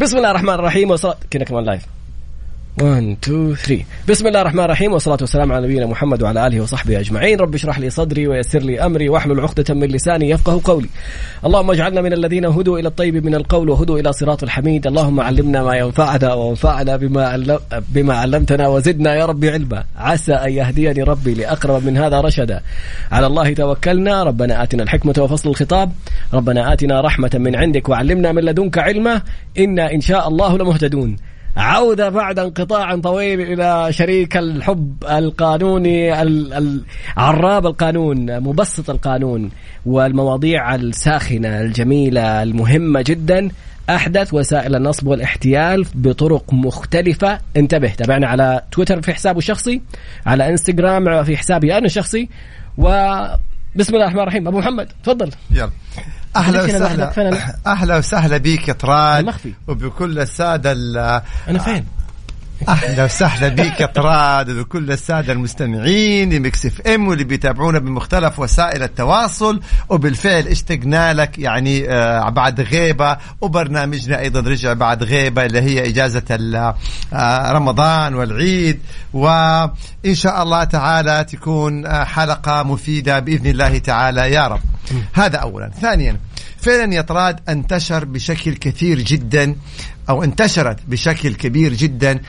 بسم الله الرحمن الرحيم وصلاة كنا كمان لايف 1 2 3 بسم الله الرحمن الرحيم والصلاة والسلام على نبينا محمد وعلى آله وصحبه أجمعين رب اشرح لي صدري ويسر لي أمري واحلل عقدة من لساني يفقه قولي اللهم اجعلنا من الذين هدوا إلى الطيب من القول وهدوا إلى صراط الحميد اللهم علمنا ما ينفعنا وانفعنا بما بما علمتنا وزدنا يا ربي علما عسى أن يهديني ربي لأقرب من هذا رشدا على الله توكلنا ربنا آتنا الحكمة وفصل الخطاب ربنا آتنا رحمة من عندك وعلمنا من لدنك علما إنا إن شاء الله لمهتدون عودة بعد انقطاع طويل إلى شريك الحب القانوني عراب القانون مبسط القانون والمواضيع الساخنة الجميلة المهمة جدا. أحدث وسائل النصب والاحتيال بطرق مختلفة. انتبه تابعنا على تويتر في حسابه الشخصي على إنستغرام في حسابي أنا الشخصي. وبسم الله الرحمن الرحيم. أبو محمد تفضل. يلا. أهلا وسهلا. أهلا وسهلا بك يا طراد. وبكل السادة أنا فين؟ أهلا وسهلا بك يا طراد. وبكل السادة المستمعين لمكس إف إم واللي بيتابعونا بمختلف وسائل التواصل. وبالفعل اشتقنا لك يعني آه بعد غيبة. وبرنامجنا أيضا رجع بعد غيبة اللي هي إجازة آه رمضان والعيد. وإن شاء الله تعالى تكون آه حلقة مفيدة بإذن الله تعالى. يا رب. هذا اولا. ثانيا فعلا يا طراد انتشر بشكل كثير جدا أو انتشرت بشكل كبير جدا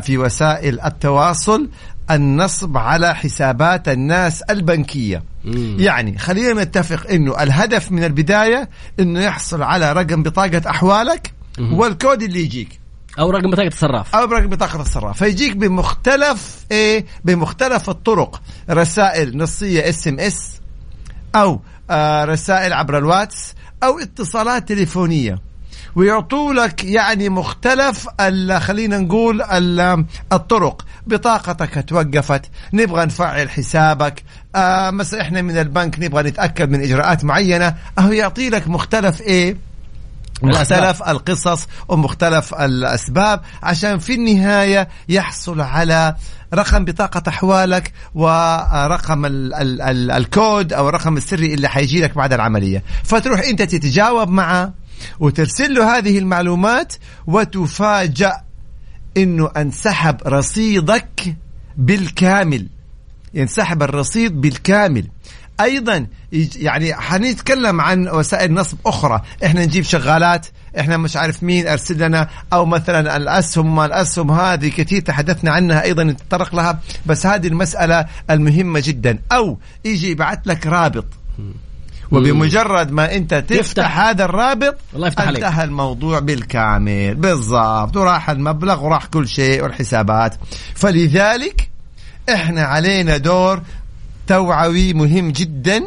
في وسائل التواصل النصب على حسابات الناس البنكية. مم. يعني خلينا نتفق إنه الهدف من البداية إنه يحصل على رقم بطاقة أحوالك مم. والكود اللي يجيك. أو رقم بطاقة الصراف. أو رقم بطاقة الصراف. فيجيك بمختلف إيه بمختلف الطرق. رسائل نصية SMS أو رسائل عبر الواتس أو اتصالات تليفونية. ويعطوا لك يعني مختلف خلينا نقول الطرق. بطاقتك توقفت نبغى نفعل حسابك. آه مثلا إحنا من البنك نبغى نتأكد من إجراءات معينة. أهو يعطي لك مختلف إيه؟ مختلف القصص ومختلف الأسباب عشان في النهاية يحصل على رقم بطاقة أحوالك ورقم ال ال ال الكود أو الرقم السري اللي حيجي لك بعد العملية. فتروح أنت تتجاوب معه وترسل له هذه المعلومات وتفاجأ أنه انسحب رصيدك بالكامل. ينسحب الرصيد بالكامل. أيضا يعني حنتكلم عن وسائل نصب أخرى. إحنا نجيب شغالات إحنا مش عارف مين ارسل لنا أو مثلا الاسهم ما الاسهم هذه كثير تحدثنا عنها أيضا نتطرق لها بس هذه المسألة المهمة جدا. أو يجي يبعث لك رابط. وبمجرد ما أنت تفتح, تفتح هذا الرابط الله يفتح انتهى عليك. الموضوع بالكامل. بالضبط. وراح المبلغ وراح كل شيء والحسابات. فلذلك إحنا علينا دور توعوي مهم جدا.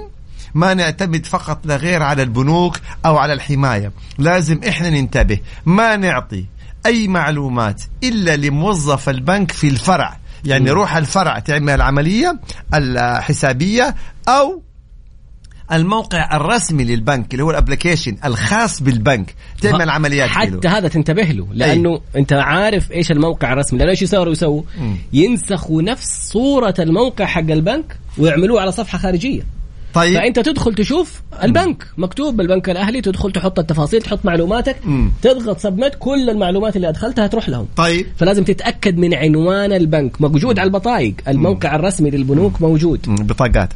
ما نعتمد فقط لغير على البنوك أو على الحماية. لازم إحنا ننتبه. ما نعطي أي معلومات إلا لموظف البنك في الفرع. يعني روح الفرع تعمل العملية الحسابية أو الموقع الرسمي للبنك اللي هو الابلكيشن الخاص بالبنك. تعمل عمليات حتى. هذا تنتبه له لأنه أي. أنت عارف إيش الموقع الرسمي لأنه إيش يسووا يسووا ينسخوا نفس صورة الموقع حق البنك ويعملوه على صفحة خارجية. طيب. فأنت تدخل تشوف البنك مكتوب بالبنك الأهلي تدخل تحط التفاصيل تحط معلوماتك مم. تضغط سبمت كل المعلومات اللي أدخلتها تروح لهم. طيب. فلازم تتأكد من عنوان البنك. موجود على البطايق. الموقع. الرسمي للبنوك موجود. مم. بطاقات.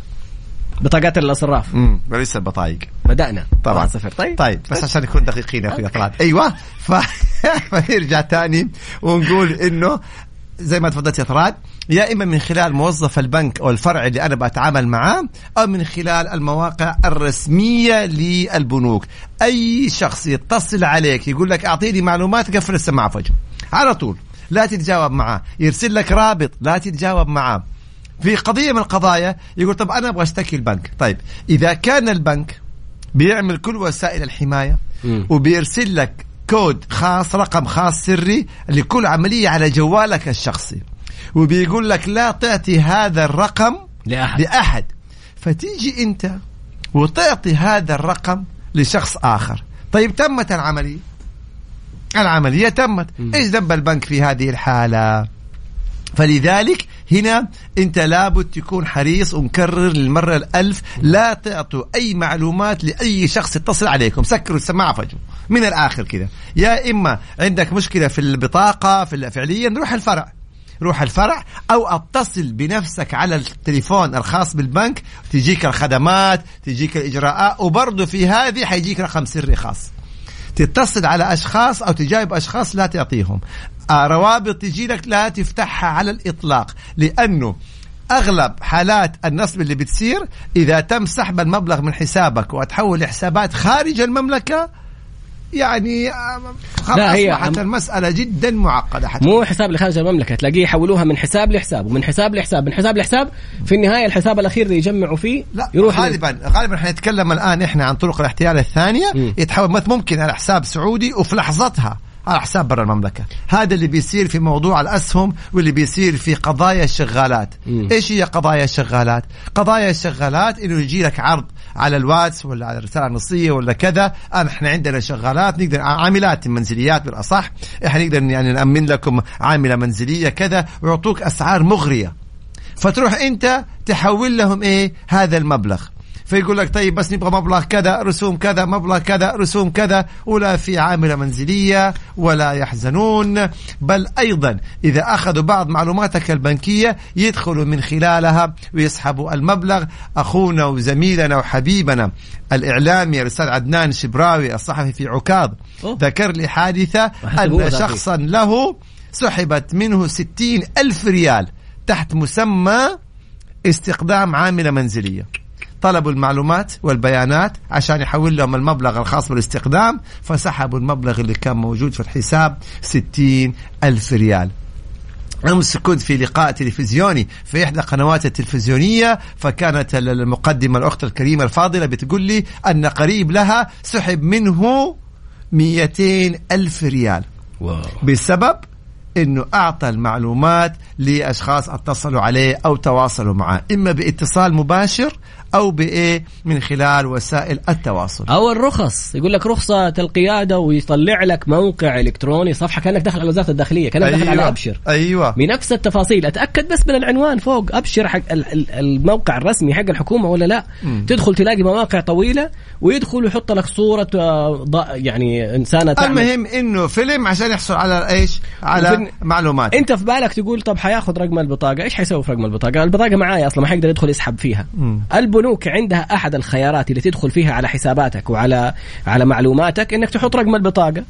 بطاقات الاصراف امم وليس البطايق. بدأنا. طبعا. صفر طيب. طيب بس عشان نكون دقيقين يا أخوي طلعت أيوه. ف... فنرجع ثاني ونقول إنه زي ما تفضلت يا ثراد يا إما من خلال موظف البنك أو الفرع اللي أنا بتعامل معاه أو من خلال المواقع الرسمية للبنوك. أي شخص يتصل عليك يقول لك أعطيني معلومات قفل السماعة فجأة. على طول. لا تتجاوب معاه. يرسل لك رابط لا تتجاوب معاه. في قضية من القضايا يقول طب أنا أبغى أشتكي البنك. طيب إذا كان البنك بيعمل كل وسائل الحماية وبيرسل لك كود خاص رقم خاص سري لكل عملية على جوالك الشخصي وبيقول لك لا تعطي هذا الرقم لأحد, لأحد. فتيجي أنت وتعطي هذا الرقم لشخص آخر. طيب تمت العملية؟ العملية تمت. إيش ذنب البنك في هذه الحالة؟ فلذلك هنا انت لابد تكون حريص ومكرر للمرة الألف لا تعطوا أي معلومات لأي شخص يتصل عليكم. سكروا السماعة فجأة من الآخر كذا يا إما عندك مشكلة في البطاقة في فعليا روح الفرع. روح الفرع أو أتصل بنفسك على التليفون الخاص بالبنك تجيك الخدمات تجيك الإجراءات وبرضه في هذه حيجيك رقم سري خاص. تتصل على أشخاص أو تجاوب أشخاص لا تعطيهم. آه، روابط تجي لك لا تفتحها على الإطلاق لأنه أغلب حالات النصب اللي بتصير إذا تم سحب المبلغ من حسابك وتحول لحسابات خارج المملكة يعني آه، لا هي أصبحت المسألة جدا معقدة حتى. مو حساب لخارج المملكة تلاقيه يحولوها من حساب لحساب ومن حساب لحساب من حساب لحساب. في النهاية الحساب الأخير اللي يجمعوا فيه لا يروح غالبا غالبا إحنا نتكلم الآن إحنا عن طرق الاحتيال الثانية. م. يتحول ممكن على حساب سعودي وفي لحظتها على حساب برا المملكة. هذا اللي بيصير في موضوع الأسهم واللي بيصير في قضايا الشغالات. م. إيش هي قضايا الشغالات؟ قضايا الشغالات إنه يجي لك عرض على الواتس ولا على الرسالة النصية ولا كذا. إحنا عندنا شغالات نقدر عاملات منزليات بالأصح. إحنا نقدر يعني نأمن لكم عاملة منزلية كذا ويعطوك أسعار مغرية. فتروح أنت تحول لهم إيه؟ هذا المبلغ. فيقول لك طيب بس نبغى مبلغ كذا رسوم كذا مبلغ كذا رسوم كذا. ولا في عاملة منزلية ولا يحزنون. بل أيضا إذا أخذوا بعض معلوماتك البنكية يدخلوا من خلالها ويسحبوا المبلغ. أخونا وزميلنا وحبيبنا الإعلامي الأستاذ عدنان شبراوي الصحفي في عكاظ ذكر لي حادثة أن شخصا له سحبت منه ستين ألف ريال تحت مسمى استخدام عاملة منزلية. طلبوا المعلومات والبيانات عشان يحول لهم المبلغ الخاص بالاستخدام فسحبوا المبلغ اللي كان موجود في الحساب ستين ألف ريال. أمس كنت في لقاء تلفزيوني في إحدى القنوات التلفزيونية فكانت المقدمة الأخت الكريمة الفاضلة بتقول لي أن قريب لها سحب منه 200 ألف ريال. واو. بسبب إنه أعطى المعلومات لأشخاص اتصلوا عليه أو تواصلوا معه إما بإتصال مباشر أو بإيه؟ من خلال وسائل التواصل. أو الرخص. يقول لك رخصة القيادة ويطلع لك موقع إلكتروني صفحة كأنك داخل على وزارة الداخلية كأنك أيوة. داخل على أيوة. أبشر. أيوه. بنفس التفاصيل. أتأكد بس من العنوان فوق. أبشر حق الموقع الرسمي حق الحكومة ولا لا؟ م. تدخل تلاقي مواقع طويلة ويدخل ويحط لك صورة آه، يعني إنسانة تعمل. المهم إنه فيلم عشان يحصل على إيش؟ على معلومات. أنت في بالك تقول طب حياخذ رقم البطاقة. إيش حيسوي في رقم البطاقة؟ البطاقة معايا أصلا ما حيقدر يدخل يسحب فيها. البنوك عندها أحد الخيارات اللي تدخل فيها على حساباتك وعلى على معلوماتك إنك تحط رقم البطاقة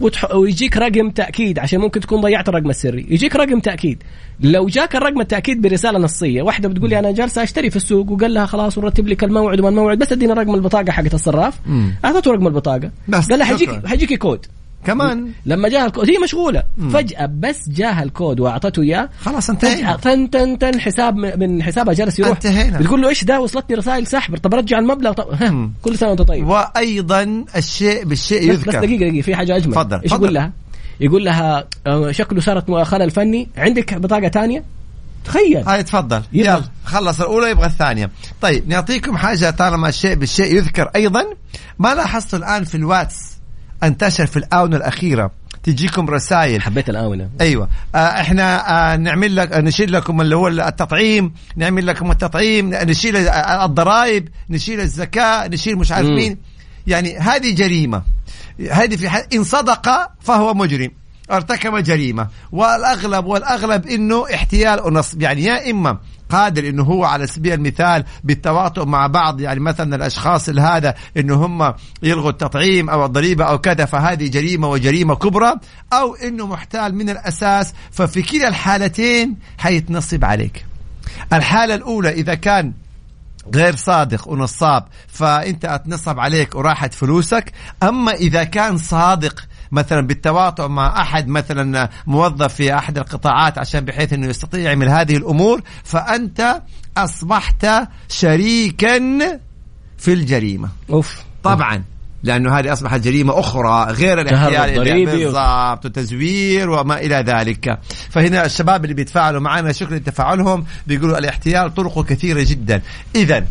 وتح... ويجيك رقم تأكيد عشان ممكن تكون ضيعت الرقم السري. يجيك رقم تأكيد. لو جاك الرقم التأكيد برسالة نصية واحدة بتقول لي أنا جالسة أشتري في السوق وقال لها خلاص ونرتب لك الموعد وما الموعد بس ادينا رقم البطاقة حقت الصراف. أعطته رقم البطاقة. قال لها حيجيك حيجيك كود. كمان. لما جاء الكود هي مشغولة. مم. فجأة بس جاها الكود وأعطته إياه. خلاص انتهينا. تن تن تن حساب من حسابها جلس يروح. انتهينا. بتقول له إيش ده؟ وصلتني رسائل سحب. طب رجع المبلغ. طب كل سنة وأنت طيب. وأيضا الشيء بالشيء يذكر. بس دقيقة دقيقة في حاجة أجمل. فضل. إيش يقول لها؟ يقول لها آه، شكله صارت خلل فني عندك بطاقة ثانية؟ تخيل. هاي تفضل. يلا. يلا خلص. الأولى يبغى الثانية. طيب نعطيكم حاجة طالما الشيء بالشيء يذكر أيضا. ما لاحظتوا الآن في الواتس؟ انتشر في الآونة الأخيرة. تجيكم رسائل. حبيت الآونة. أيوه. آه إحنا آه نعمل لك نشيل لكم اللي هو التطعيم نعمل لكم التطعيم نشيل الضرائب نشيل الزكاة نشيل مش عارف مين. يعني هذه جريمة. هذه في حال إن صدق فهو مجرم. ارتكب جريمة. والأغلب والأغلب إنه احتيال ونصب. يعني يا إما قادر إنه هو على سبيل المثال بالتواطؤ مع بعض يعني مثلا الأشخاص هذا إنه هم يلغوا التطعيم أو الضريبة أو كذا فهذه جريمة وجريمة كبرى أو إنه محتال من الأساس ففي كلا الحالتين حيتنصب عليك. الحالة الأولى إذا كان غير صادق ونصاب فأنت أتنصب عليك وراحت فلوسك أما إذا كان صادق مثلا بالتواطؤ مع أحد مثلا موظف في أحد القطاعات عشان بحيث إنه يستطيع يعمل هذه الأمور فأنت أصبحت شريكا في الجريمة. أوف. طبعا لأنه هذه أصبحت جريمة أخرى غير الاحتيال بالضبط وتزوير وما إلى ذلك. فهنا الشباب اللي بيتفاعلوا معنا شكرا لتفاعلهم. بيقولوا الاحتيال طرقه كثيرة جدا. اذا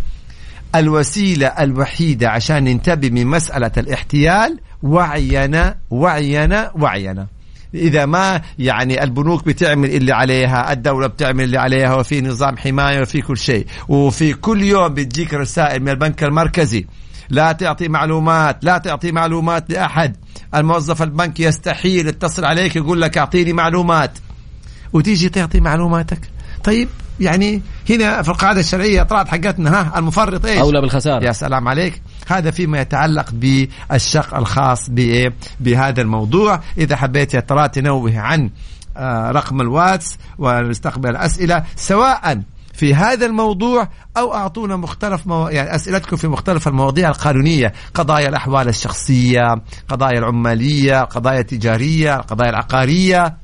الوسيلة الوحيدة عشان ننتبه من مسألة الاحتيال وعينا وعينا وعينا. إذا ما يعني البنوك بتعمل اللي عليها الدولة بتعمل اللي عليها وفي نظام حماية وفي كل شيء. وفي كل يوم بتجيك رسائل من البنك المركزي. لا تعطي معلومات لا تعطي معلومات لأحد. الموظف البنكي يستحيل يتصل عليك يقول لك أعطيني معلومات. وتيجي تعطي معلوماتك. طيب يعني هنا في القاعدة الشرعية طلعت حقتنا ها المفرط إيش؟ أولى بالخسارة. يا سلام عليك. هذا فيما يتعلق بالشق الخاص؟ بهذا الموضوع إذا حبيت يا ترى تنوه عن آه، رقم الواتس ونستقبل الأسئلة سواء في هذا الموضوع أو أعطونا مختلف مو... يعني أسئلتكم في مختلف المواضيع القانونية، قضايا الأحوال الشخصية، قضايا العمالية، قضايا التجارية، القضايا العقارية،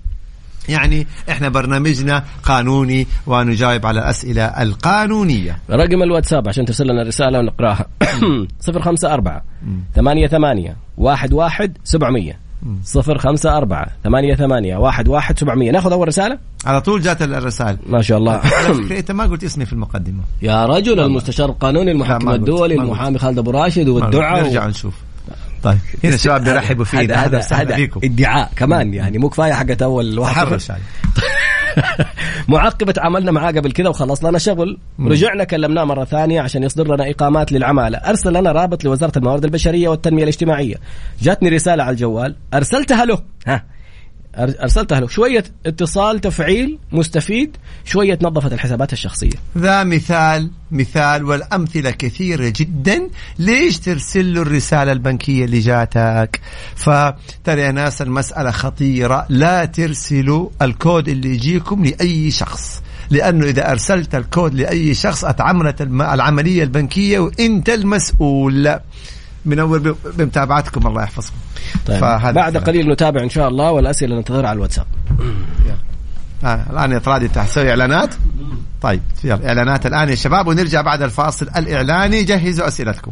يعني إحنا برنامجنا قانوني ونجاوب على الاسئله القانونية. رقم الواتساب عشان ترسل لنا رسالة ونقراها. 054 ثمانية ثمانية واحد واحد سبعمية. صفر خمسة أربعة ثمانية ثمانية واحد واحد سبعمية. ناخذ أول رسالة؟ على طول جات الرسائل ما شاء الله. أنت ما قلت اسمي في المقدمة. يا رجل المستشار القانوني المحكم الدولي. المحامي خالد أبو راشد والدعاء نرجع نشوف. طيب. هنا الشباب بيرحبوا فينا هذا هذا هذا ادعاء كمان يعني مو كفاية حقت أول واحد. معقبة تعاملنا معاه قبل كذا وخلص لنا شغل. رجعنا كلمناه مرة ثانية عشان يصدر لنا إقامات للعمالة. أرسل لنا رابط لوزارة الموارد البشرية والتنمية الاجتماعية. جاتني رسالة على الجوال. أرسلتها له. ها. أرسلتها له. شوية اتصال تفعيل مستفيد شوية نظفت الحسابات الشخصية. ذا مثال مثال والأمثلة كثيرة جدا. ليش ترسل له الرسالة البنكية اللي جاتك؟ فترى يا ناس المسألة خطيرة. لا ترسلوا الكود اللي يجيكم لأي شخص. لأنه إذا أرسلت الكود لأي شخص أتعملت الم- العملية البنكية وأنت المسؤول. منور بمتابعتكم الله يحفظكم. طيب. بعد. قليل نتابع إن شاء الله والأسئلة ننتظرها على الواتساب. آه الآن يا طرادي تسوي إعلانات. طيب يلا. إعلانات الآن يا شباب ونرجع بعد الفاصل الإعلاني. جهزوا أسئلتكم.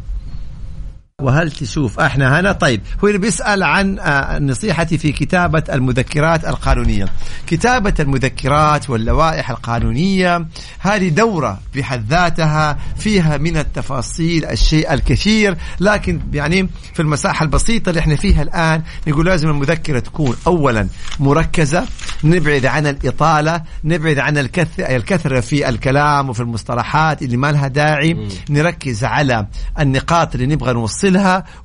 وهل تشوف إحنا هنا؟ طيب هو اللي بيسأل عن آه، نصيحتي في كتابة المذكرات القانونية. كتابة المذكرات واللوائح القانونية هذه دورة بحد ذاتها فيها من التفاصيل الشيء الكثير لكن يعني في المساحة البسيطة اللي إحنا فيها الآن نقول لازم المذكرة تكون اولا مركزة نبعد عن الإطالة نبعد عن الكث الكثرة في الكلام وفي المصطلحات اللي ما لها داعي نركز على النقاط اللي نبغى نوصلها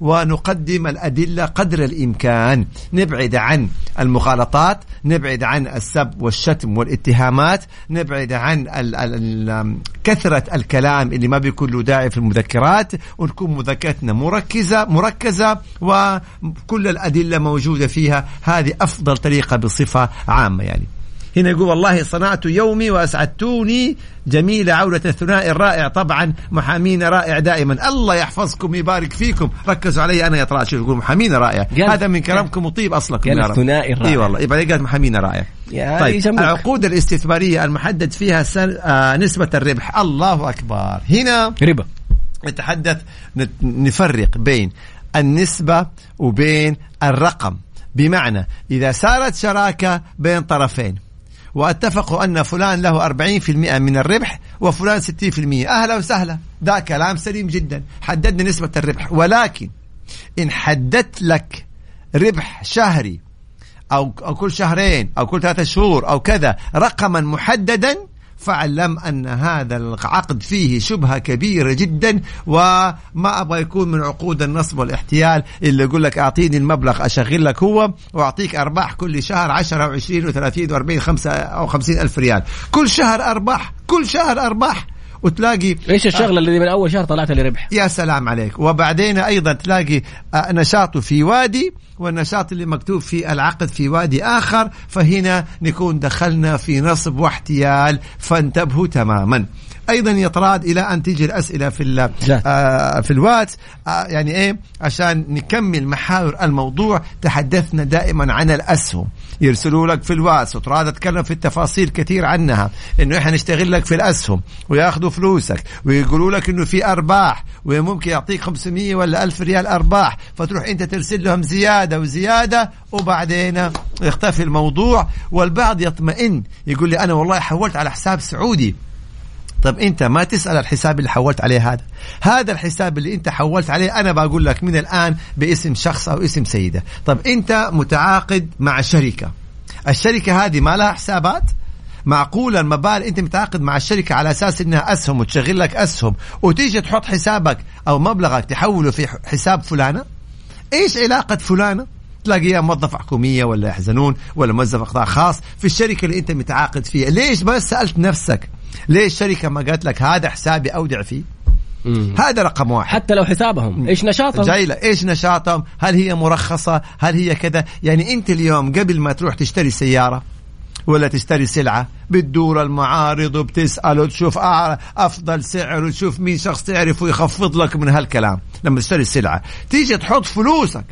ونقدم الأدلة قدر الإمكان. نبعد عن المغالطات نبعد عن السب والشتم والاتهامات نبعد عن ال ال كثرة الكلام اللي ما بيكون له داعي في المذكرات. ونكون مذكرتنا مركزة مركزة وكل الأدلة موجودة فيها. هذه أفضل طريقة بصفة عامة يعني. هنا يقول والله صنعت يومي وأسعدتوني جميله عودة الثنائي الرائع طبعا محامينا رائع دائما. الله يحفظكم ويبارك فيكم. ركزوا علي أنا يا طلال شوف يقول محامينا رائع. هذا من كلامكم وطيب اصلكم قال يا رب. الثنائي الرائع. إي والله يبقى قال محامينا رائع؟ يا طيب. العقود الاستثمارية المحدد فيها سن... آه نسبة الربح. الله أكبر. هنا ربا. نتحدث نت- نفرق بين النسبة وبين الرقم. بمعنى إذا صارت شراكة بين طرفين واتفقوا أن فلان له 40% من الربح وفلان 60% أهلا وسهلا. ده كلام سليم جدا. حددنا نسبة الربح. ولكن إن حددت لك ربح شهري أو, أو كل شهرين أو كل ثلاثة شهور أو كذا رقما محددا فاعلم أن هذا العقد فيه شبهة كبيرة جدا وما أبغى يكون من عقود النصب والاحتيال اللي يقول لك أعطيني المبلغ أشغل لك هو وأعطيك أرباح كل شهر 10 و20 و30 و40 5 أو 50 ألف ريال. كل شهر أرباح كل شهر أرباح. وتلاقي إيش الشغلة اللي من أول شهر طلعت لي ربح يا سلام عليك. وبعدين أيضا تلاقي آه، نشاطه في وادي والنشاط اللي مكتوب في العقد في وادي آخر فهنا نكون دخلنا في نصب واحتيال. فانتبهوا تماما. أيضا يطراد إلى أن تيجي الأسئلة في. آه في الواتس. آه يعني إيه؟ عشان نكمل محاور الموضوع تحدثنا دائما عن الأسهم. يرسلوا لك في الواتس وتراد اتكلم في التفاصيل كثير عنها إنه إحنا نشتغل لك في الأسهم وياخذوا فلوسك ويقولوا لك إنه في أرباح وممكن يعطيك 500 ولا 1000 ريال أرباح فتروح أنت ترسل لهم زيادة وزيادة وبعدين يختفي الموضوع والبعض يطمئن يقول لي أنا والله حولت على حساب سعودي. طب انت ما تسأل الحساب اللي حولت عليه هذا. هذا الحساب اللي انت حولت عليه أنا بقول لك من الآن باسم شخص أو اسم سيدة. طب انت متعاقد مع شركة. الشركة هذه ما لها حسابات؟ معقولا المبالغ انت متعاقد مع الشركة على أساس إنها أسهم وتشغل لك أسهم وتيجي تحط حسابك أو مبلغك تحوله في حساب فلانة؟ إيش علاقة فلانة؟ تلاقيها موظف حكومية ولا يحزنون ولا موظف قطاع خاص في الشركة اللي انت متعاقد فيها. ليش ما سألت نفسك؟ ليش الشركة ما قالت لك هذا حسابي أودع فيه؟ مم. هذا رقم واحد. حتى لو حسابهم. إيش نشاطهم؟ جايلة. إيش نشاطهم؟ هل هي مرخصة؟ هل هي كذا؟ يعني أنت اليوم قبل ما تروح تشتري سيارة ولا تشتري سلعة بتدور المعارض وبتسأل وتشوف أفضل سعر وتشوف مين شخص تعرف ويخفض لك من هالكلام. لما تشتري السلعة تيجي تحط فلوسك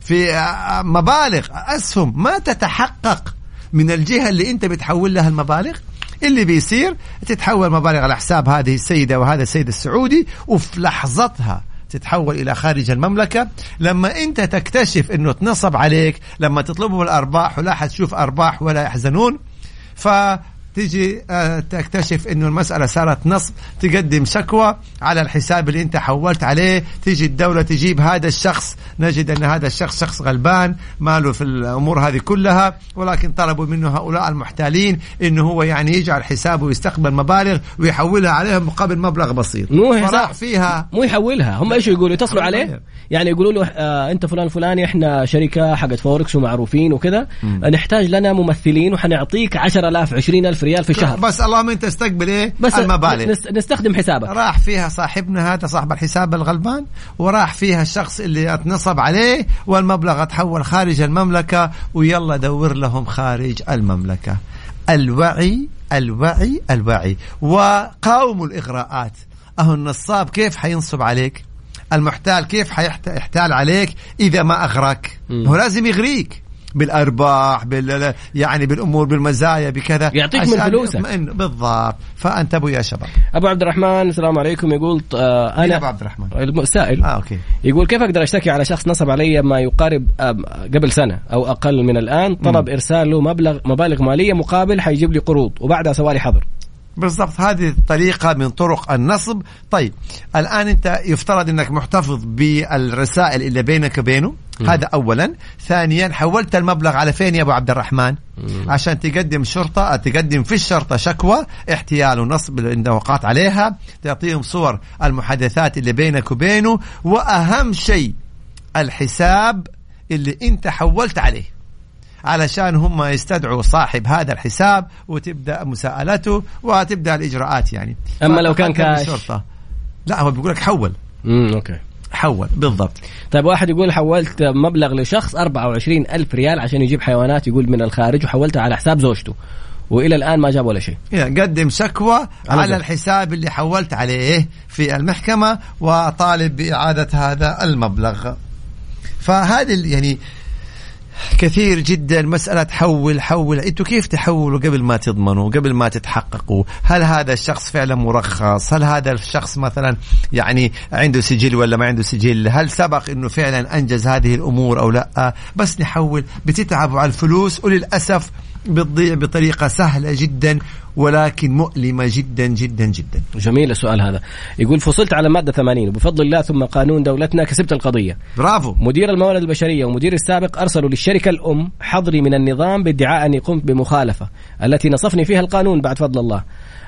في مبالغ أسهم ما تتحقق من الجهة اللي أنت بتحول لها المبالغ. اللي بيصير تتحول مبالغ على حساب هذه السيدة وهذا السيد السعودي وفي لحظتها تتحول إلى خارج المملكة. لما أنت تكتشف إنه تنصب عليك لما تطلبهم الارباح ولا حتشوف أرباح ولا يحزنون ف تيجي آه، تكتشف إنه المسألة صارت نصب تقدم شكوى على الحساب اللي أنت حولت عليه. تيجي الدولة تجيب هذا الشخص نجد أن هذا الشخص شخص غلبان ماله في الأمور هذه كلها ولكن طلبوا منه هؤلاء المحتالين إنه هو يعني يجعل حسابه ويستقبل مبالغ ويحولها عليهم مقابل مبلغ بسيط. مو حساب فيها مو يحولها. هم إيش يقولوا؟ يتصلوا عليه؟ يعني يقولوا له آه أنت فلان فلاني إحنا شركة حقت فوركس ومعروفين وكذا. نحتاج لنا ممثلين وحنعطيك 10000 20000 ريال في الشهر بس اللهم أنت استقبل إيه؟ بس المبالغ. نستخدم حسابك. راح فيها صاحبنا هذا صاحب الحساب الغلبان وراح فيها الشخص اللي أتنصب عليه والمبلغ تحول خارج المملكة ويلا دور لهم خارج المملكة. الوعي الوعي الوعي. وقاوموا الإغراءات. أهو النصاب كيف حينصب عليك؟ المحتال كيف حيحتال عليك إذا ما أغراك؟ هو لازم يغريك. بالأرباح بال يعني بالأمور بالمزايا بكذا. يعطيك من فلوسك. بالضبط. فانتبهوا يا شباب. أبو عبد الرحمن السلام عليكم. يقول آه أنا أبو عبد الرحمن. السائل آه أوكي. يقول كيف أقدر أشتكي على شخص نصب علي ما يقارب آه قبل سنة أو أقل من الآن؟ طلب م. إرسال له مبلغ مبالغ مالية مقابل حيجيب لي قروض وبعدها سوالي حظر. بالضبط. هذه طريقة من طرق النصب. طيب الآن أنت يفترض أنك محتفظ بالرسائل اللي بينك وبينه. هذا اولا. ثانيا حولت المبلغ على فين يا أبو عبد الرحمن؟ مم. عشان تقدم شرطة تقدم في الشرطة شكوى احتيال ونصب اللي وقعت عليها تعطيهم صور المحادثات اللي بينك وبينه وأهم شيء الحساب اللي أنت حولت عليه. علشان هم يستدعوا صاحب هذا الحساب وتبدأ مساءلته وتبدأ الإجراءات يعني. أما لو كان كاش؟ لا هو بيقول لك حول. امم أوكي. حول بالضبط. طيب واحد يقول حولت مبلغ لشخص 24 ألف ريال عشان يجيب حيوانات يقول من الخارج وحولتها على حساب زوجته. وإلى الآن ما جاب ولا شيء. قدم شكوى على, على الحساب اللي حولت عليه في المحكمة وطالب بإعادة هذا المبلغ. فهذه يعني كثير جدا مسألة حول حول. إنتوا كيف تحولوا قبل ما تضمنوا قبل ما تتحققوا؟ هل هذا الشخص فعلا مرخص؟ هل هذا الشخص مثلا يعني عنده سجل ولا ما عنده سجل؟ هل سبق إنه فعلا أنجز هذه الأمور أو لا؟ بس نحول بتتعبوا على الفلوس وللأسف بتضيع بطريقة سهلة جدا. ولكن مؤلمة جدا جدا جدا. جميل السؤال هذا. يقول فصلت على مادة 80 وبفضل الله ثم قانون دولتنا كسبت القضية. برافو. مدير الموارد البشرية ومدير السابق أرسلوا للشركة الأم حظري من النظام بادعاء أني قمت بمخالفة التي نصفني فيها القانون بعد فضل الله.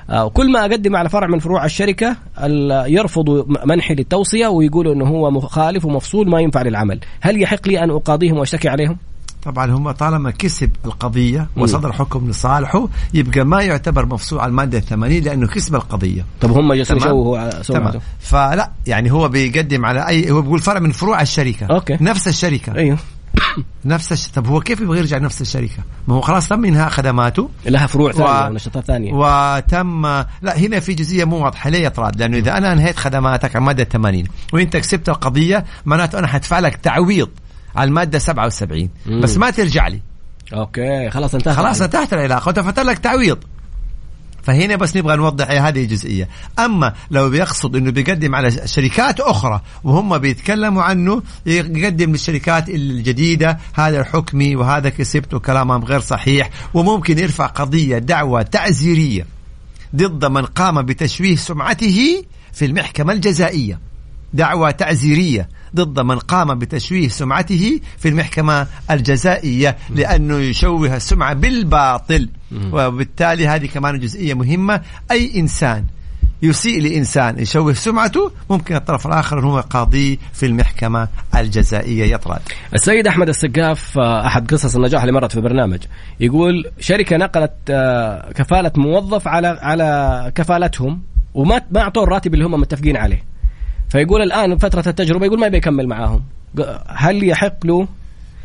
آه، كل ما أقدم على فرع من فروع الشركة يرفضوا منحي للتوصية ويقولوا إنه هو مخالف ومفصول ما ينفع للعمل، هل يحق لي أن أقاضيهم وأشتكي عليهم؟ طبعا هم طالما كسب القضية وصدر حكم لصالحه يبقى ما يعتبر مفصول على المادة الثمانية لأنه كسب القضية. طب هم جالسين يشوهوا سمعته فلا يعني هو بيقدم على أي هو بيقول فرع من فروع الشركة. أوكي. نفس الشركة. أيوه. نفس الش... طب هو كيف يبغى يرجع نفس الشركة؟ ما هو خلاص تم إنهاء خدماته. لها فروع ثانية و... ونشاطات ثانية؟ وتم لا هنا في جزئية مو واضحة. ليه طراد؟ لأنه إذا أنا انهيت خدماتك على مدى 80 وإنت كسبت القضية معناته أنا حدفع لك تعويض. على المادة 77 مم. بس ما ترجع لي. أوكي خلاص انتهت خلاص انتهت العلاقة. ودفعت لك تعويض. فهنا بس نبغى نوضح هذه جزئية. أما لو بيقصد أنه بيقدم على شركات أخرى وهم بيتكلموا عنه يقدم للشركات الجديدة هذا الحكمي وهذا كسبته كلامهم غير صحيح وممكن يرفع قضية دعوة تعزيرية ضد من قام بتشويه سمعته في المحكمة الجزائية. دعوة تعزيرية ضد من قام بتشويه سمعته في المحكمة الجزائية لأنه يشوه السمعة بالباطل. وبالتالي هذه كمان جزئية مهمة. أي إنسان يسيء لإنسان يشوه سمعته ممكن الطرف الآخر هو قاضي في المحكمة الجزائية. يطرد السيد أحمد السقاف آه، أحد قصص النجاح اللي مرت في برنامج يقول شركة نقلت آه، كفالة موظف على على كفالتهم وما ما أعطوه الراتب اللي هم متفقين عليه. فيقول الآن فترة التجربة يقول ما يبي يكمل معاهم هل يحق له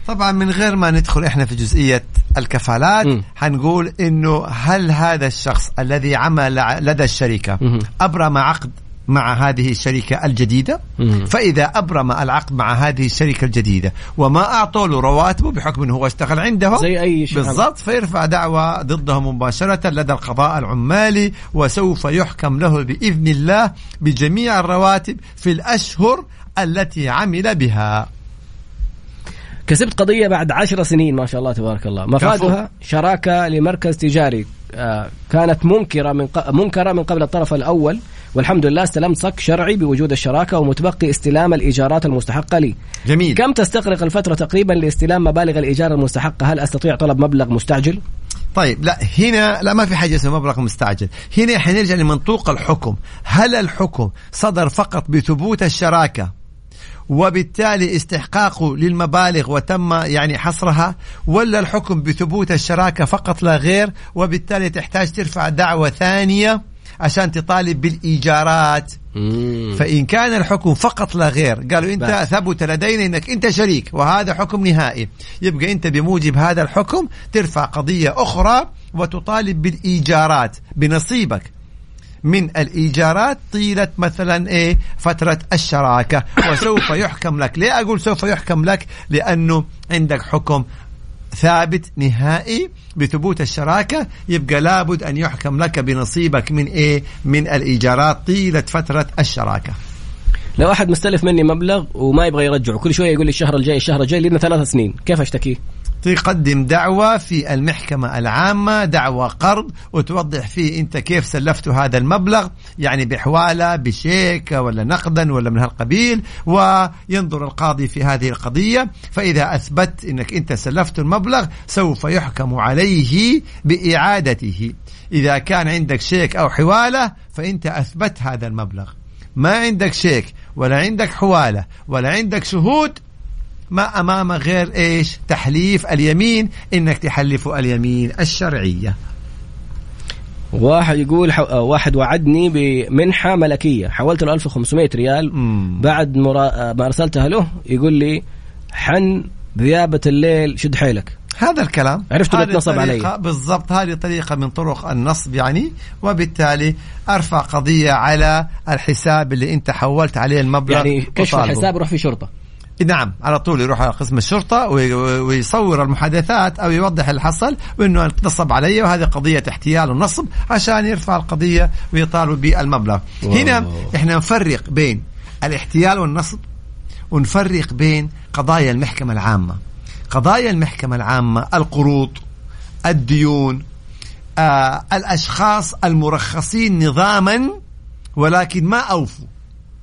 طبعا من غير ما ندخل إحنا في جزئية الكفالات م. حنقول إنه هل هذا الشخص الذي عمل لدى الشركة. أبرم عقد مع هذه الشركة الجديدة. فإذا أبرم العقد مع هذه الشركة الجديدة وما أعطوا له رواتبه بحكم أنه هو اشتغل عندهم زي أي شيء. بالضبط فيرفع دعوة ضده مباشرة لدى القضاء العمالي وسوف يحكم له بإذن الله بجميع الرواتب في الأشهر التي عمل بها. كسبت قضية بعد عشر سنين ما شاء الله تبارك الله. مفادها شراكة لمركز تجاري آه، كانت منكرة من منكرة من قبل الطرف الأول والحمد لله استلمت صك شرعي بوجود الشراكة ومتبقي استلام الإيجارات المستحقة لي. جميل. كم تستغرق الفترة تقريبا لاستلام مبالغ الإيجار المستحقة؟ هل أستطيع طلب مبلغ مستعجل؟ طيب لا هنا لا ما في حاجة اسمها مبلغ مستعجل. هنا حنرجع لمنطوق الحكم. هل الحكم صدر فقط بثبوت الشراكة وبالتالي استحقاقه للمبالغ وتم يعني حصرها ولا الحكم بثبوت الشراكة فقط لا غير وبالتالي تحتاج ترفع دعوة ثانية عشان تطالب بالإيجارات. فإن كان الحكم فقط لا غير قالوا أنت بس. ثبت لدينا أنك أنت شريك وهذا حكم نهائي. يبقى أنت بموجب هذا الحكم ترفع قضية أخرى وتطالب بالإيجارات. بنصيبك من الإيجارات طيلة مثلا إيه فترة الشراكة. وسوف يحكم لك. ليه أقول سوف يحكم لك؟ لأنه عندك حكم ثابت نهائي بثبوت الشراكة. يبقى لابد أن يحكم لك بنصيبك من إيه؟ من الإيجارات طيلة فترة الشراكة. لو أحد مستلف مني مبلغ وما يبغى يرجعه كل شوية يقول لي الشهر الجاي الشهر الجاي لنا ثلاث سنين. كيف أشتكيه تقدم دعوة في المحكمة العامة دعوة قرض وتوضح فيه أنت كيف سلفت هذا المبلغ يعني بحوالة بشيك ولا نقدا ولا من هالقبيل وينظر القاضي في هذه القضية. فإذا أثبت أنك أنت سلفت المبلغ سوف يحكم عليه بإعادته. إذا كان عندك شيك أو حوالة فأنت أثبت هذا المبلغ. ما عندك شيك ولا عندك حوالة ولا عندك شهود ما أمام غير إيش؟ تحليف اليمين إنك تحلف اليمين الشرعية. واحد يقول حو... آه، واحد وعدني بمنحة ملكية. حولت له 1500 ريال. مم. بعد مرا... آه، ما أرسلتها له يقول لي حن ذيابة الليل شد حيلك. هذا الكلام. عرفت انه نصب علي. بالضبط هذه طريقة من طرق النصب يعني وبالتالي أرفع قضية على الحساب اللي أنت حولت عليه المبلغ يعني كشف الحساب يروح في شرطة. نعم على طول يروح على قسم الشرطة ويصور المحادثات أو يوضح اللي حصل وأنه نصب علي وهذه قضية احتيال ونصب عشان يرفع القضية ويطالب بالمبلغ. هنا إحنا نفرق بين الاحتيال والنصب ونفرق بين قضايا المحكمة العامة. قضايا المحكمة العامة القروض الديون آه الأشخاص المرخصين نظاما ولكن ما أوفوا.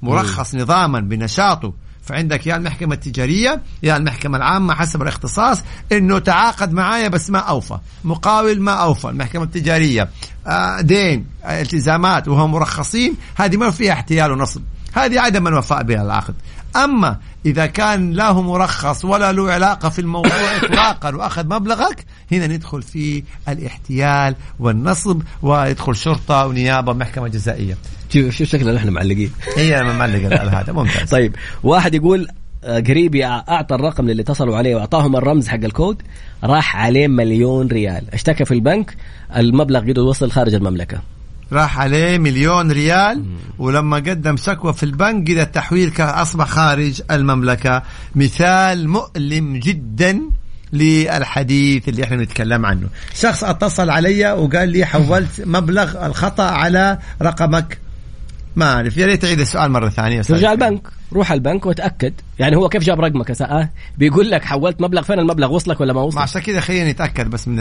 مرخص نظاما بنشاطه. فعندك يا المحكمة التجارية يا المحكمة العامة حسب الاختصاص إنه تعاقد معايا بس ما أوفى. مقاول ما أوفى. المحكمة التجارية آه دين آه التزامات وهم مرخصين هذه ما فيها احتيال ونصب. هذه عدم الوفاء بها العقد أما إذا كان له مرخص ولا له علاقة في الموضوع إطلاقا وأخذ مبلغك هنا ندخل في الاحتيال والنصب ويدخل شرطة ونيابة محكمة جزائية. شوف شوف شكلنا نحن معلقين؟ هي معلق هذا ممتاز. طيب واحد يقول آه، قريبي أعطى الرقم اللي اتصلوا عليه وأعطاهم الرمز حق الكود راح عليه مليون ريال. اشتكى في البنك المبلغ قد وصل خارج المملكة. راح عليه مليون ريال ولما قدم شكوى في البنك إذا التحويل أصبح خارج المملكة. مثال مؤلم جدا للحديث اللي إحنا نتكلم عنه. شخص اتصل علي وقال لي حولت مبلغ الخطأ على رقمك. ما أعرف يا ريت تعيد السؤال مرة ثانية ترجع البنك روح البنك وتأكد. يعني هو كيف جاب رقمك ساعة بيقول لك حولت مبلغ فين؟ المبلغ وصلك ولا ما وصلك؟ عشان كذا خلينا نتأكد بس من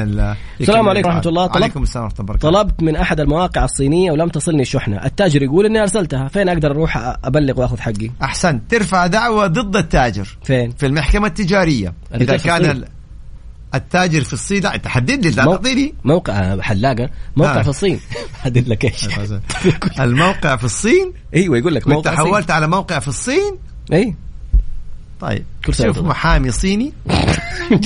السلام عليكم ورحمة الله. طلبت عليكم السلام ورحمة طلبت من أحد المواقع الصينية ولم تصلني الشحنه التاجر يقول إني أرسلتها. فين أقدر أروح أبلغ وأخذ حقي؟ أحسنت. ترفع دعوة ضد التاجر فين؟ في المحكمة التجارية. إذا كان التاجر في الصين لا انت حدد لي. لا تعطيني موقع حلاقة. موقع آه. في الصين. حدد لك إيش. الموقع في الصين؟ أيوه يقول لك موقع صين. حولت على موقع في الصين؟ اي طيب. كل شوف وأنت محامي صيني.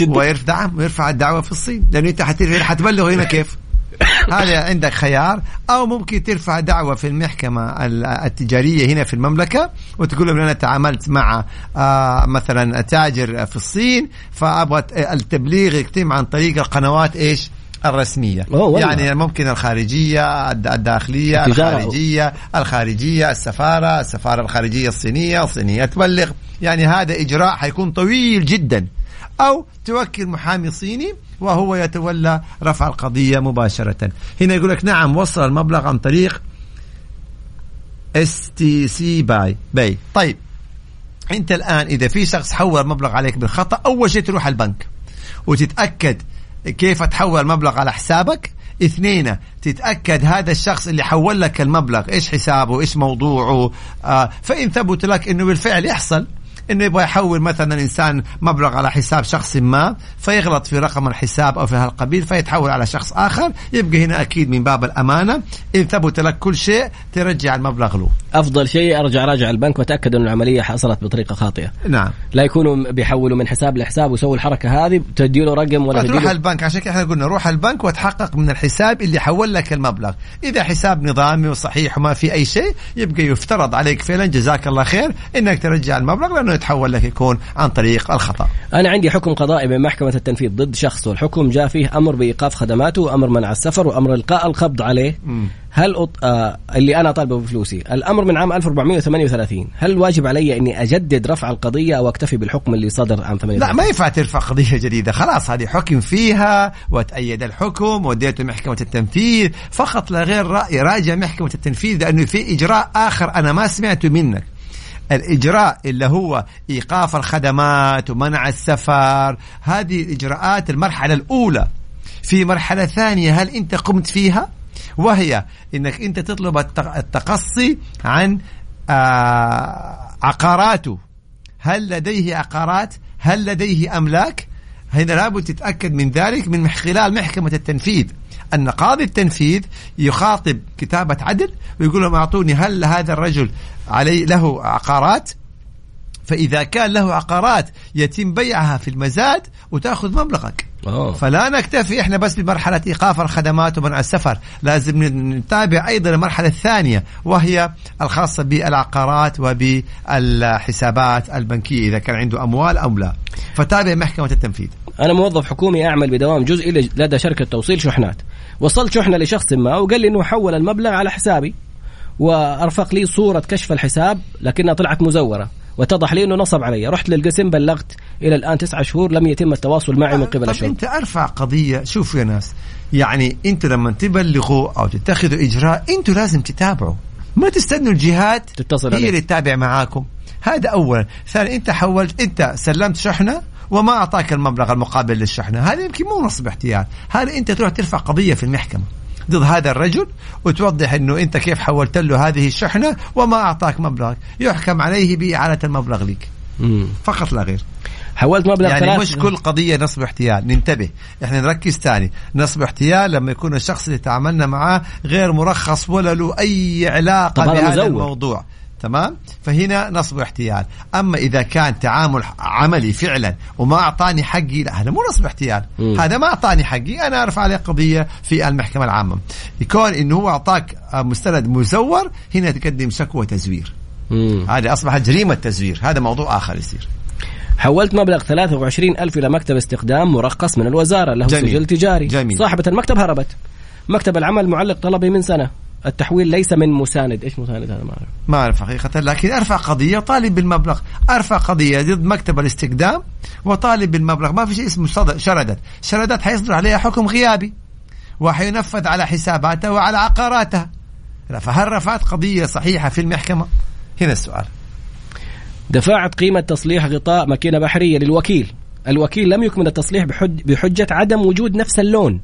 ويرفع ويرفع الدعوة في الصين. لأنه أنت حت- حتبلغ هنا كيف؟ هذا عندك خيار أو ممكن ترفع دعوة في المحكمة ال- التجارية هنا في المملكة وتقول لهم أنا تعاملت مع آه مثلا تاجر في الصين فأبغى التبليغ يتم عن طريق القنوات إيش؟ الرسمية. يعني ممكن الخارجية الد- الداخلية. الخارجية الخارجية السفارة السفارة الخارجية الصينية الصينية تبلغ يعني هذا إجراء حيكون طويل جدا أو توكل محامي صيني وهو يتولى رفع القضية مباشرة. هنا يقول لك نعم وصل المبلغ عن طريق STC Pay. Pay. طيب. انت الآن إذا في شخص حول مبلغ عليك بالخطأ أول شيء تروح البنك وتتأكد كيف تحول المبلغ على حسابك. اثنين تتأكد هذا الشخص اللي حول لك المبلغ إيش حسابه إيش موضوعه. آه فإن ثبت لك إنه بالفعل يحصل. إنه يبغى يحول مثلا إنسان مبلغ على حساب شخص ما فيغلط في رقم الحساب أو في هالقبيل فيتحول على شخص آخر. يبقى هنا أكيد من باب الأمانة. إن ثبت لك كل شيء ترجع المبلغ له. أفضل شيء أرجع راجع البنك وأتأكد انه العملية حصلت بطريقة خاطئة. نعم. لا يكونوا بيحولوا من حساب لحساب ويسووا الحركة هذه تدي له رقم ولا تروح البنك. عشان كده إحنا قلنا روح البنك وتحقق من الحساب اللي حول لك المبلغ. إذا حساب نظامي وصحيح وما في أي شيء يبقى يفترض عليك فعلا جزاك الله خير إنك ترجع المبلغ لأنه يتحول لك يكون عن طريق الخطأ. أنا عندي حكم قضائي من محكمة التنفيذ ضد شخص والحكم جاء فيه أمر بإيقاف خدماته وأمر منع السفر وأمر إلقاء القبض عليه. مم. هل أط... آه اللي أنا طالبه بفلوسي. الأمر من عام 1438 هل واجب علي أني أجدد رفع القضية أو أكتفي بالحكم اللي صدر عام 38 لا ما ينفع ترفع قضية جديدة. خلاص هذه حكم فيها وتأيد الحكم وديته محكمة التنفيذ. فقط لا غير رأي راجع محكمة التنفيذ لأنه في إجراء آخر أنا ما سمعته منك. الإجراء اللي هو إيقاف الخدمات ومنع السفر هذه الإجراءات المرحلة الأولى. في مرحلة ثانية هل أنت قمت فيها؟ وهي أنك أنت تطلب التق- التقصي عن آه عقاراته هل لديه عقارات؟ هل لديه أملاك؟ هنا لابد تتأكد من ذلك من خلال محكمة التنفيذ. أن قاضي التنفيذ يخاطب كتابة عدل ويقول لهم أعطوني هل هذا الرجل علي له عقارات فإذا كان له عقارات يتم بيعها في المزاد وتأخذ مبلغك أوه. فلا نكتفي إحنا بس بمرحلة إيقاف الخدمات ومنع السفر، لازم نتابع أيضا المرحلة الثانية وهي الخاصة بالعقارات وبالحسابات البنكية إذا كان عنده أموال أو لا. فتابع محكمة التنفيذ. أنا موظف حكومي أعمل بدوام جزئي لدى شركة توصيل شحنات وصلت شحنه لشخص ما وقال لي إنه حول المبلغ على حسابي وأرفق لي صورة كشف الحساب لكنها طلعت مزورة واتضح لي إنه نصب علي. رحت للقسم بلغت إلى الآن تسعة شهور لم يتم التواصل معي من قبل طب الشرطه أنت أرفع قضية. شوفوا يا ناس يعني أنت لما تبلغوا أو تتخذوا إجراء أنتوا لازم تتابعوا. ما تستنوا الجهات تتصل هي عليك. اللي تتابع معاكم. هذا اولا ثانيا إنت حولت إنت سلمت شحنة وما أعطاك المبلغ المقابل للشحنة. هذا يمكن مو نصب احتيال. هذا إنت تروح ترفع قضية في المحكمة ضد هذا الرجل وتوضح إنه إنت كيف حولت له هذه الشحنة وما أعطاك مبلغ. يحكم عليه باعاده المبلغ لك. فقط لا غير. حولت مبلغ يعني ثلاث مش كل قضية نصب احتيال. ننتبه. إحنا نركز ثاني. نصب احتيال لما يكون الشخص اللي تعاملنا معاه غير مرخص ولا له أي علاقة بهذا. الموضوع. تمام؟ فهنا نصب احتيال أما إذا كان تعامل عملي فعلا وما أعطاني حقي لا هذا مو نصب احتيال مم. هذا ما أعطاني حقي أنا ارفع عليه قضية في المحكمة العامة. يكون إنه هو أعطاك مستند مزور هنا تقدم شكوى تزوير. هذه اصبحت جريمة تزوير. هذا موضوع آخر يصير. حولت مبلغ 23 ألف إلى مكتب استخدام مرخص من الوزارة له جميل. سجل تجاري. جميل. صاحبة المكتب هربت. مكتب العمل معلق طلبي من سنة. التحويل ليس من مساند. إيش مساند هذا؟ ما أعرف. ما أعرف حقيقة لكن أرفع قضية طالب بالمبلغ. أرفع قضية ضد مكتب الاستقدام وطالب بالمبلغ. ما في شيء اسمه صدر شردت. شردت حيصدر عليها حكم غيابي وحينفذ على حساباتها وعلى عقاراتها. فهل رفعت قضية صحيحة في المحكمة؟ هنا السؤال. دفعت قيمة تصليح غطاء ماكينة بحرية للوكيل. الوكيل لم يكمل التصليح بحج بحجة عدم وجود نفس اللون.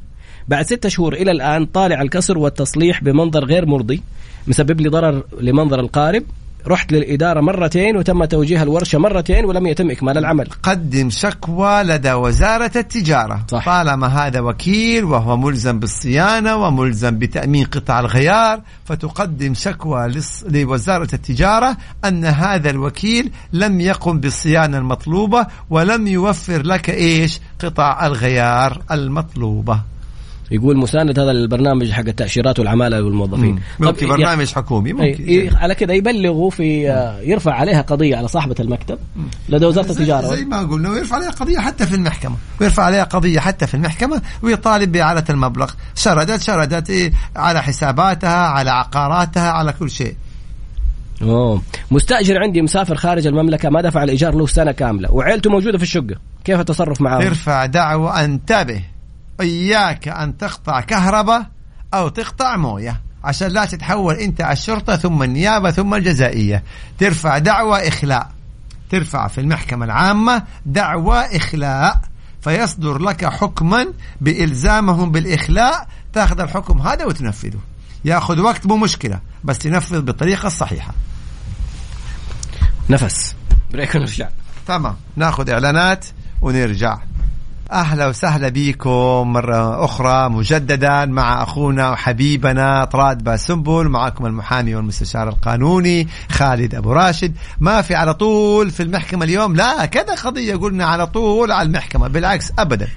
بعد ستة شهور إلى الآن طالع الكسر والتصليح بمنظر غير مرضي مسبب لي ضرر لمنظر القارب. رحت للإدارة مرتين وتم توجيه الورشة مرتين ولم يتم إكمال العمل. قدم شكوى لدى وزارة التجارة. صح. طالما هذا وكيل وهو ملزم بالصيانة وملزم بتأمين قطع الغيار فتقدم شكوى لص- لوزارة التجارة أن هذا الوكيل لم يقم بالصيانة المطلوبة ولم يوفر لك إيش؟ قطع الغيار المطلوبة. يقول مساند هذا البرنامج حق التأشيرات والعمالة والموظفين. ممكن طب برنامج حكومي إيه، ممكن. إيه، على كذا يبلغوا في آه، يرفع عليها قضية على صاحبة المكتب لدى وزارة زي, التجارة. زي ما قلنا ويرفع عليها قضية حتى في المحكمة. ويرفع عليها قضية حتى في المحكمة ويطالب بإعادة المبلغ. شردت شردت إيه على حساباتها على عقاراتها على كل شيء. أوه. مستأجر عندي مسافر خارج المملكة ما دفع الإيجار له سنة كاملة. وعيلته موجودة في الشقة. كيف التصرف معه ترفع دعوة انتبه. إياك أن تقطع كهرباء أو تقطع موية. عشان لا تتحول أنت على الشرطة ثم النيابة ثم الجزائية. ترفع دعوة إخلاء. ترفع في المحكمة العامة دعوة إخلاء. فيصدر لك حكما بإلزامهم بالإخلاء. تأخذ الحكم هذا وتنفذه. يأخذ وقت مو مشكلة بس تنفذ بالطريقة الصحيحة. نفس. بريك ونرجع تمام. نأخذ إعلانات ونرجع. أهلا وسهلا بكم مرة أخرى مجددا مع أخونا وحبيبنا طراد باسنبل معكم المحامي والمستشار القانوني خالد أبو راشد. ما في على طول في المحكمة اليوم؟ لا كذا قضية قلنا على طول على المحكمة بالعكس ابدا.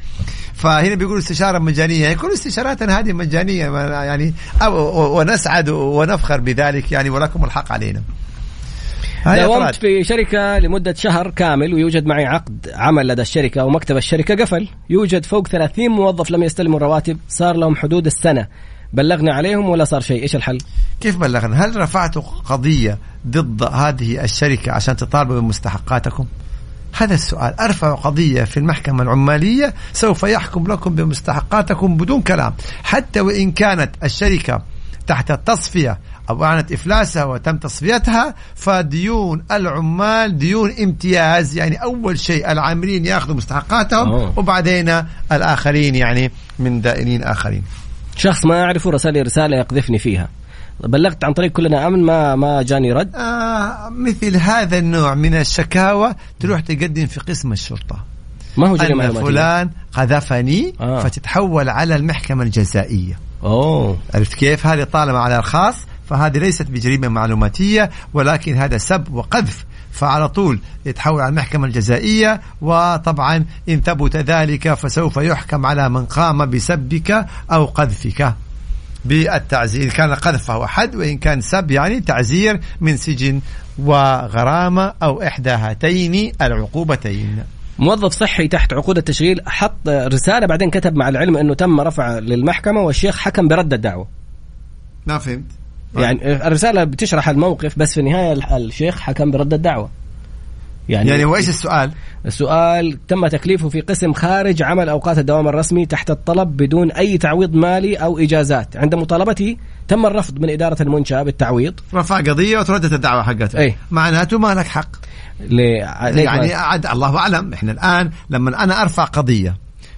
فهنا بيقولوا استشارة مجانية كل استشاراتنا هذه مجانية يعني ونسعد ونفخر بذلك يعني ولكم الحق علينا. داومت. في شركة لمدة شهر كامل ويوجد معي عقد عمل لدى الشركة ومكتب الشركة قفل. يوجد فوق 30 موظف لم يستلموا الرواتب. صار لهم حدود السنة. بلغنا عليهم ولا صار شيء. إيش الحل؟ كيف بلغنا؟ هل رفعتوا قضية ضد هذه الشركة عشان تطالبوا بمستحقاتكم؟ هذا السؤال. أرفع قضية في المحكمة العمالية سوف يحكم لكم بمستحقاتكم بدون كلام. حتى وإن كانت الشركة تحت التصفية أو أعلنت إفلاسها وتم تصفيتها فديون العمال ديون امتياز يعني أول شيء العاملين يأخذوا مستحقاتهم أوه. وبعدين الآخرين يعني من دائنين آخرين. شخص ما اعرفه رسل لي رسالة يقذفني فيها. بلغت عن طريق كلنا أمن ما ما جاني رد. آه مثل هذا النوع من الشكاوى تروح تقدم في قسم الشرطة. ما هو جاني أن فلان قذفني آه. فتتحول على المحكمة الجزائية. أوه. عرفت كيف؟ هذه طالما على الخاص فهذه ليست بجريمة معلوماتية ولكن هذا سب وقذف فعلى طول يتحول على المحكمة الجزائية وطبعا إن ثبت ذلك فسوف يحكم على من قام بسبك أو قذفك بالتعزير. إن كان قذف فهو حد وإن كان سب يعني تعزير من سجن وغرامة أو إحدى هاتين العقوبتين. موظف صحي تحت عقود التشغيل حط رسالة بعدين كتب مع العلم أنه تم رفع للمحكمة والشيخ حكم برد الدعوة. ما فهمت؟ يعني الرسالة بتشرح الموقف بس في النهاية الح- الشيخ حكم برد الدعوة. يعني, يعني وإيش السؤال؟ السؤال تم تكليفه في قسم خارج عمل أوقات الدوام الرسمي تحت الطلب بدون أي تعويض مالي أو إجازات. عند مطالبته تم الرفض من إدارة المنشأة بالتعويض. رفع قضية وتردت الدعوة حقته. أي. معناته ما لك حق. ل... يعني عاد الله أعلم. إحنا الآن لما أنا أرفع قضية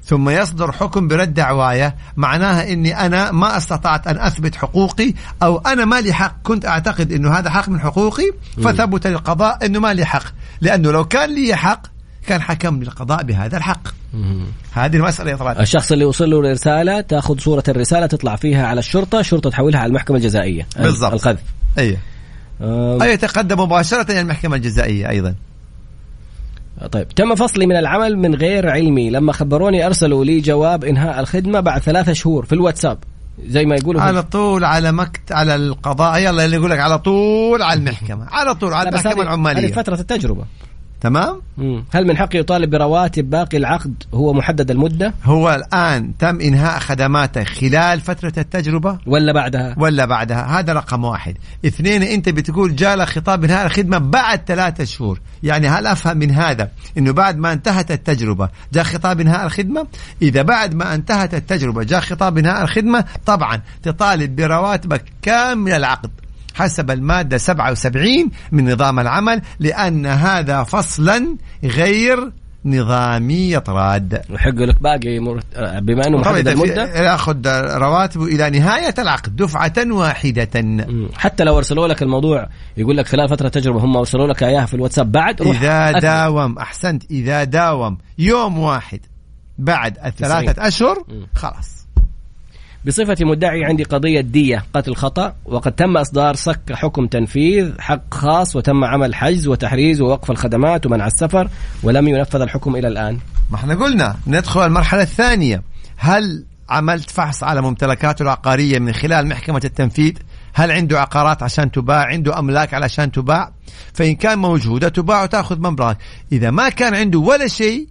ثم يصدر حكم برد دعوايا معناها إني أنا ما أستطعت أن أثبت حقوقي أو أنا ما لي حق. كنت أعتقد إنه هذا حق من حقوقي فثبت للقضاء إنه ما لي حق. لأنه لو كان لي حق كان حكم القضاء بهذا الحق. هذه المسألة يا طلال. الشخص اللي وصل له الرسالة تأخذ صورة الرسالة تطلع فيها على الشرطة الشرطه تحولها على المحكمة الجزائية. بالضبط. القذف. اي آه. اي يتقدم مباشرة إلى المحكمة الجزائية أيضا. طيب تم فصلي من العمل من غير علمي. لما خبروني أرسلوا لي جواب إنهاء الخدمة بعد ثلاثة شهور في الواتساب زي ما يقولوا على طول على مكت على القضاء. يلا اللي يقول لك على طول على المحكمة على طول على المحكمة العماليه هذه فترة التجربة. تمام؟ مم. هل من حقه يطالب برواتب باقي العقد هو محدد المدة؟ هو الآن تم إنهاء خدماته خلال فترة التجربة؟ ولا بعدها؟ ولا بعدها. هذا رقم واحد. اثنين أنت بتقول جاء لك خطاب إنهاء الخدمة بعد ثلاثة شهور. يعني هل أفهم من هذا إنه بعد ما انتهت التجربة جاء خطاب إنهاء الخدمة؟ إذا بعد ما انتهت التجربة جاء خطاب إنهاء الخدمة طبعا تطالب برواتبك كامل العقد. حسب المادة 77 من نظام العمل لأن هذا فصلا غير نظامي يطراد ويحق لك باقي مر... بما إنه محدد المدة ياخذ رواتبه إلى نهاية العقد دفعة واحدة مم. حتى لو أرسلوا لك الموضوع يقول لك خلال فترة تجربة هم أرسلوا لك إياها في الواتساب بعد روح إذا. داوم أحسنت إذا داوم يوم واحد بعد الثلاثة أشهر مم. خلاص بصفتي مدعي عندي قضية دية قتل خطأ وقد تم إصدار صك حكم تنفيذ حق خاص وتم عمل حجز وتحريز ووقف الخدمات ومنع السفر ولم ينفذ الحكم إلى الآن. ما إحنا قلنا ندخل المرحلة الثانية. هل عملت فحص على ممتلكاته العقاريه من خلال محكمة التنفيذ؟ هل عنده عقارات عشان تباع؟ عنده أملاك علشان تباع؟ فإن كان موجودة تباع وتأخذ مبلغ إذا ما كان عنده ولا شيء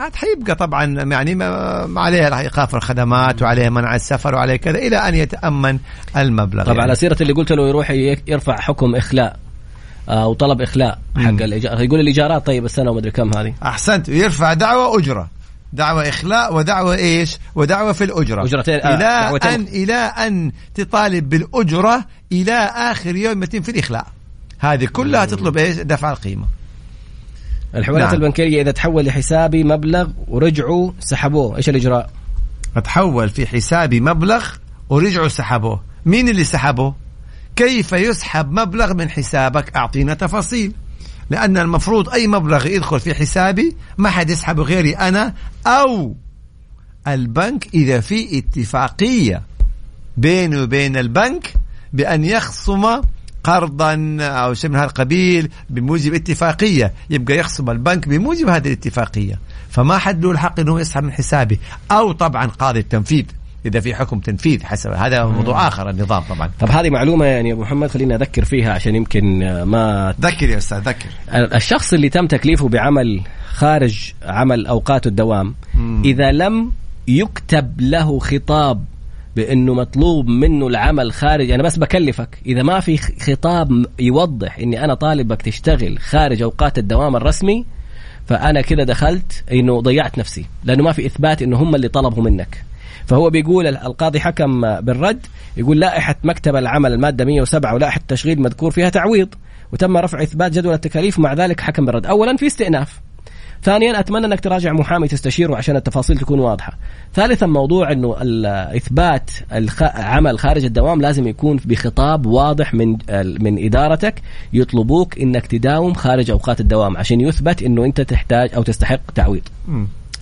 عاد حيبقى طبعا يعني ما عليه ايقاف الخدمات وعليه منع السفر وعليه كذا إلى أن يتأمن المبلغ. طبعا يعني. على سيرة اللي قلت له يروح يرفع حكم إخلاء أو طلب إخلاء حق مم. الإيجار يقول الإيجارات طيب السنة ومدري كم هذه. أحسنت. يرفع دعوى أجرة. دعوى إخلاء ودعوى إيش؟ ودعوى في الأجرة. أجرتين- آه، إلى دعوتين. ان إلى أن تطالب بالأجرة إلى آخر يوم يتم في الإخلاء. هذه كلها تطلب إيش؟ دفع القيمة. الحوالات نعم. البنكية إذا تحول لحسابي مبلغ ورجعوا سحبوه. إيش الإجراء فتحول في حسابي مبلغ ورجعوا سحبوه. مين اللي سحبه؟ كيف يسحب مبلغ من حسابك؟ أعطينا تفاصيل. لأن المفروض أي مبلغ يدخل في حسابي ما حد يسحبه غيري أنا أو البنك إذا في اتفاقية بينه وبين البنك بأن يخصم قرضا أو شيء من هذا القبيل بموجب اتفاقية. يبقى يخصم البنك بموجب هذه الاتفاقية. فما حد له الحق إنه يسحب من حسابي أو طبعا قاضي التنفيذ. إذا في حكم تنفيذ حسب. هذا موضوع آخر النظام طبعا. طب هذه معلومة يعني يا أبو محمد خليني أذكر فيها عشان يمكن ما ذكر يا أستاذ ذكر. الشخص اللي تم تكليفه بعمل خارج عمل أوقات الدوام مم. إذا لم يكتب له خطاب بأنه مطلوب منه العمل خارج. أنا بس بكلفك إذا ما في خطاب يوضح إني أنا طالبك تشتغل خارج أوقات الدوام الرسمي فأنا كده دخلت إنه ضيعت نفسي لأنه ما في إثبات إنه هم اللي طلبوا منك. فهو بيقول القاضي حكم بالرد يقول لائحة مكتب العمل المادة 107 ولائحة التشغيل مذكور فيها تعويض وتم رفع إثبات جدول التكاليف مع ذلك حكم بالرد. أولا في استئناف. ثانيا أتمنى أنك تراجع محامي تستشيره عشان التفاصيل تكون واضحة. ثالثا موضوع إنه إثبات الخ... عمل خارج الدوام لازم يكون بخطاب واضح من من إدارتك يطلبوك إنك تداوم خارج أوقات الدوام عشان يثبت إنه أنت تحتاج أو تستحق تعويض.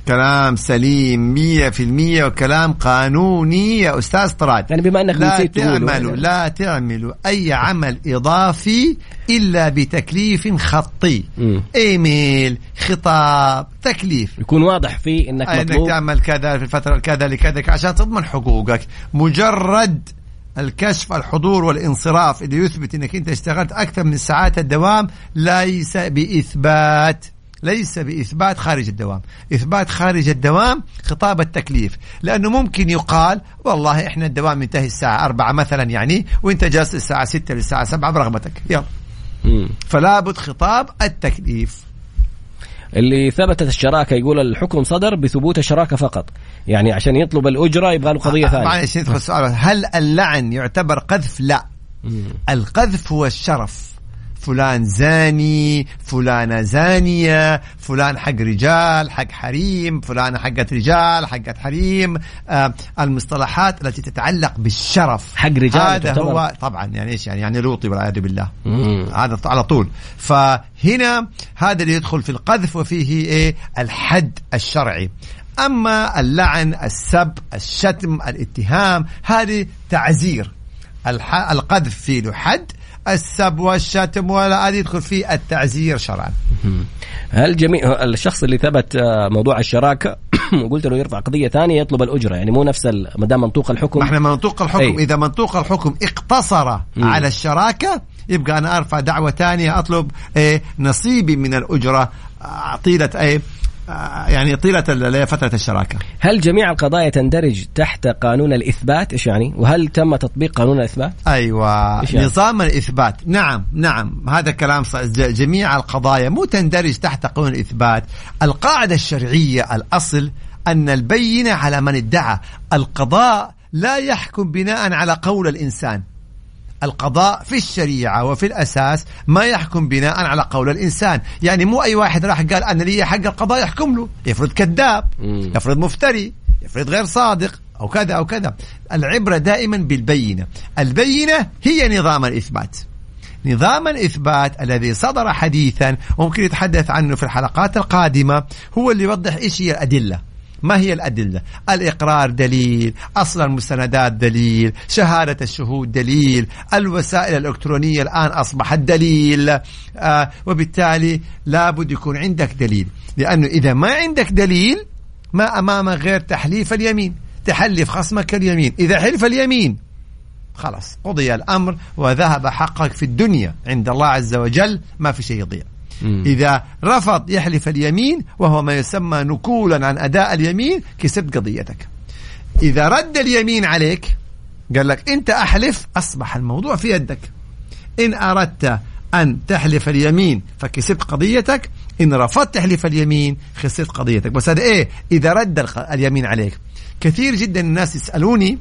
كلام سليم مية في المية وكلام قانوني يا أستاذ طراد. يعني بما أنك لا. تعملوا لا تعملوا أي عمل إضافي إلا بتكليف خطي. مم. إيميل خطاب تكليف. يكون واضح فيه إنك أنك مطلوب. تعمل كذا في الفترة الكذا لكذا عشان تضمن حقوقك. مجرد الكشف الحضور والانصراف اللي يثبت إنك أنت اشتغلت أكثر من ساعات الدوام ليس بإثبات. ليس بإثبات خارج الدوام، إثبات خارج الدوام خطاب التكليف، لأنه ممكن يقال والله إحنا الدوام ينتهي الساعة 4 مثلا يعني وإنت جالس الساعة 6 للساعة 7 برغبتك، يلا. فلا بد خطاب التكليف. اللي ثبتت الشراكة يقول الحكم صدر بثبوت الشراكة فقط. يعني عشان يطلب الأجرة يبغى له قضية ثانية. معلش ندخل السؤال هل اللعن يعتبر قذف؟ لا. القذف هو الشرف. فلان زاني فلانة زانية فلان حق رجال حق حريم فلانة حقت رجال حقت حريم. آه المصطلحات التي تتعلق بالشرف. حق رجال هذا تعتبر. هو طبعا يعني إيش يعني؟ يعني لوطي والعياذ بالله. مم. هذا على طول. فهنا هذا اللي يدخل في القذف وفيه إيه؟ الحد الشرعي. أما اللعن السب الشتم الاتهام هذه تعزير. الح... القذف فيه له حد السب والشتم ولا هذا يدخل فيه التعزير شرعا. هل جميع الشخص اللي ثبت آه، موضوع الشراكه وقلت له يرفع قضية ثانية يطلب الأجرة يعني مو نفس ما دام منطوق الحكم. إحنا منطوق الحكم. أي. إذا منطوق الحكم اقتصر مم. على الشراكة يبقى أنا أرفع دعوة ثانية أطلب إيه نصيبي من الأجرة. طيله إيه يعني طيلة ال- فترة الشراكة. هل جميع القضايا تندرج تحت قانون الإثبات؟ إيش يعني؟ وهل تم تطبيق قانون الإثبات؟ أيوه. إيش يعني؟ نظام الإثبات. نعم نعم. هذا كلام جميع القضايا مو تندرج تحت قانون الإثبات. القاعدة الشرعية الأصل أن البينة على من ادعى. القضاء لا يحكم بناء على قول الإنسان. القضاء في الشريعة وفي الأساس ما يحكم بناء على قول الإنسان. يعني مو أي واحد راح قال أنا لي حق القضاء يحكم له. يفرض كذاب يفرض مفتري يفرض غير صادق أو كذا أو كذا. العبرة دائما بالبينة. البينة هي نظام الإثبات. نظام الإثبات الذي صدر حديثا وممكن يتحدث عنه في الحلقات القادمة هو اللي يوضح إيش هي الأدلة. ما هي الأدلة؟ الإقرار دليل أصل المستندات دليل شهادة الشهود دليل الوسائل الإلكترونية الآن أصبحت دليل. آه وبالتالي لابد يكون عندك دليل لأنه إذا ما عندك دليل ما أمامك غير تحليف اليمين. تحلف خصمك اليمين. إذا حلف اليمين خلاص قضي الأمر وذهب حقك في الدنيا. عند الله عز وجل ما في شيء يضيع. إذا رفض يحلف اليمين وهو ما يسمى نكولا عن أداء اليمين كسبت قضيتك. إذا رد اليمين عليك قال لك أنت أحلف أصبح الموضوع في يدك. إن أردت أن تحلف اليمين فكسبت قضيتك إن رفضت تحلف اليمين خسرت قضيتك. بس هذا إيه؟ إذا رد اليمين عليك. كثير جدا الناس يسألوني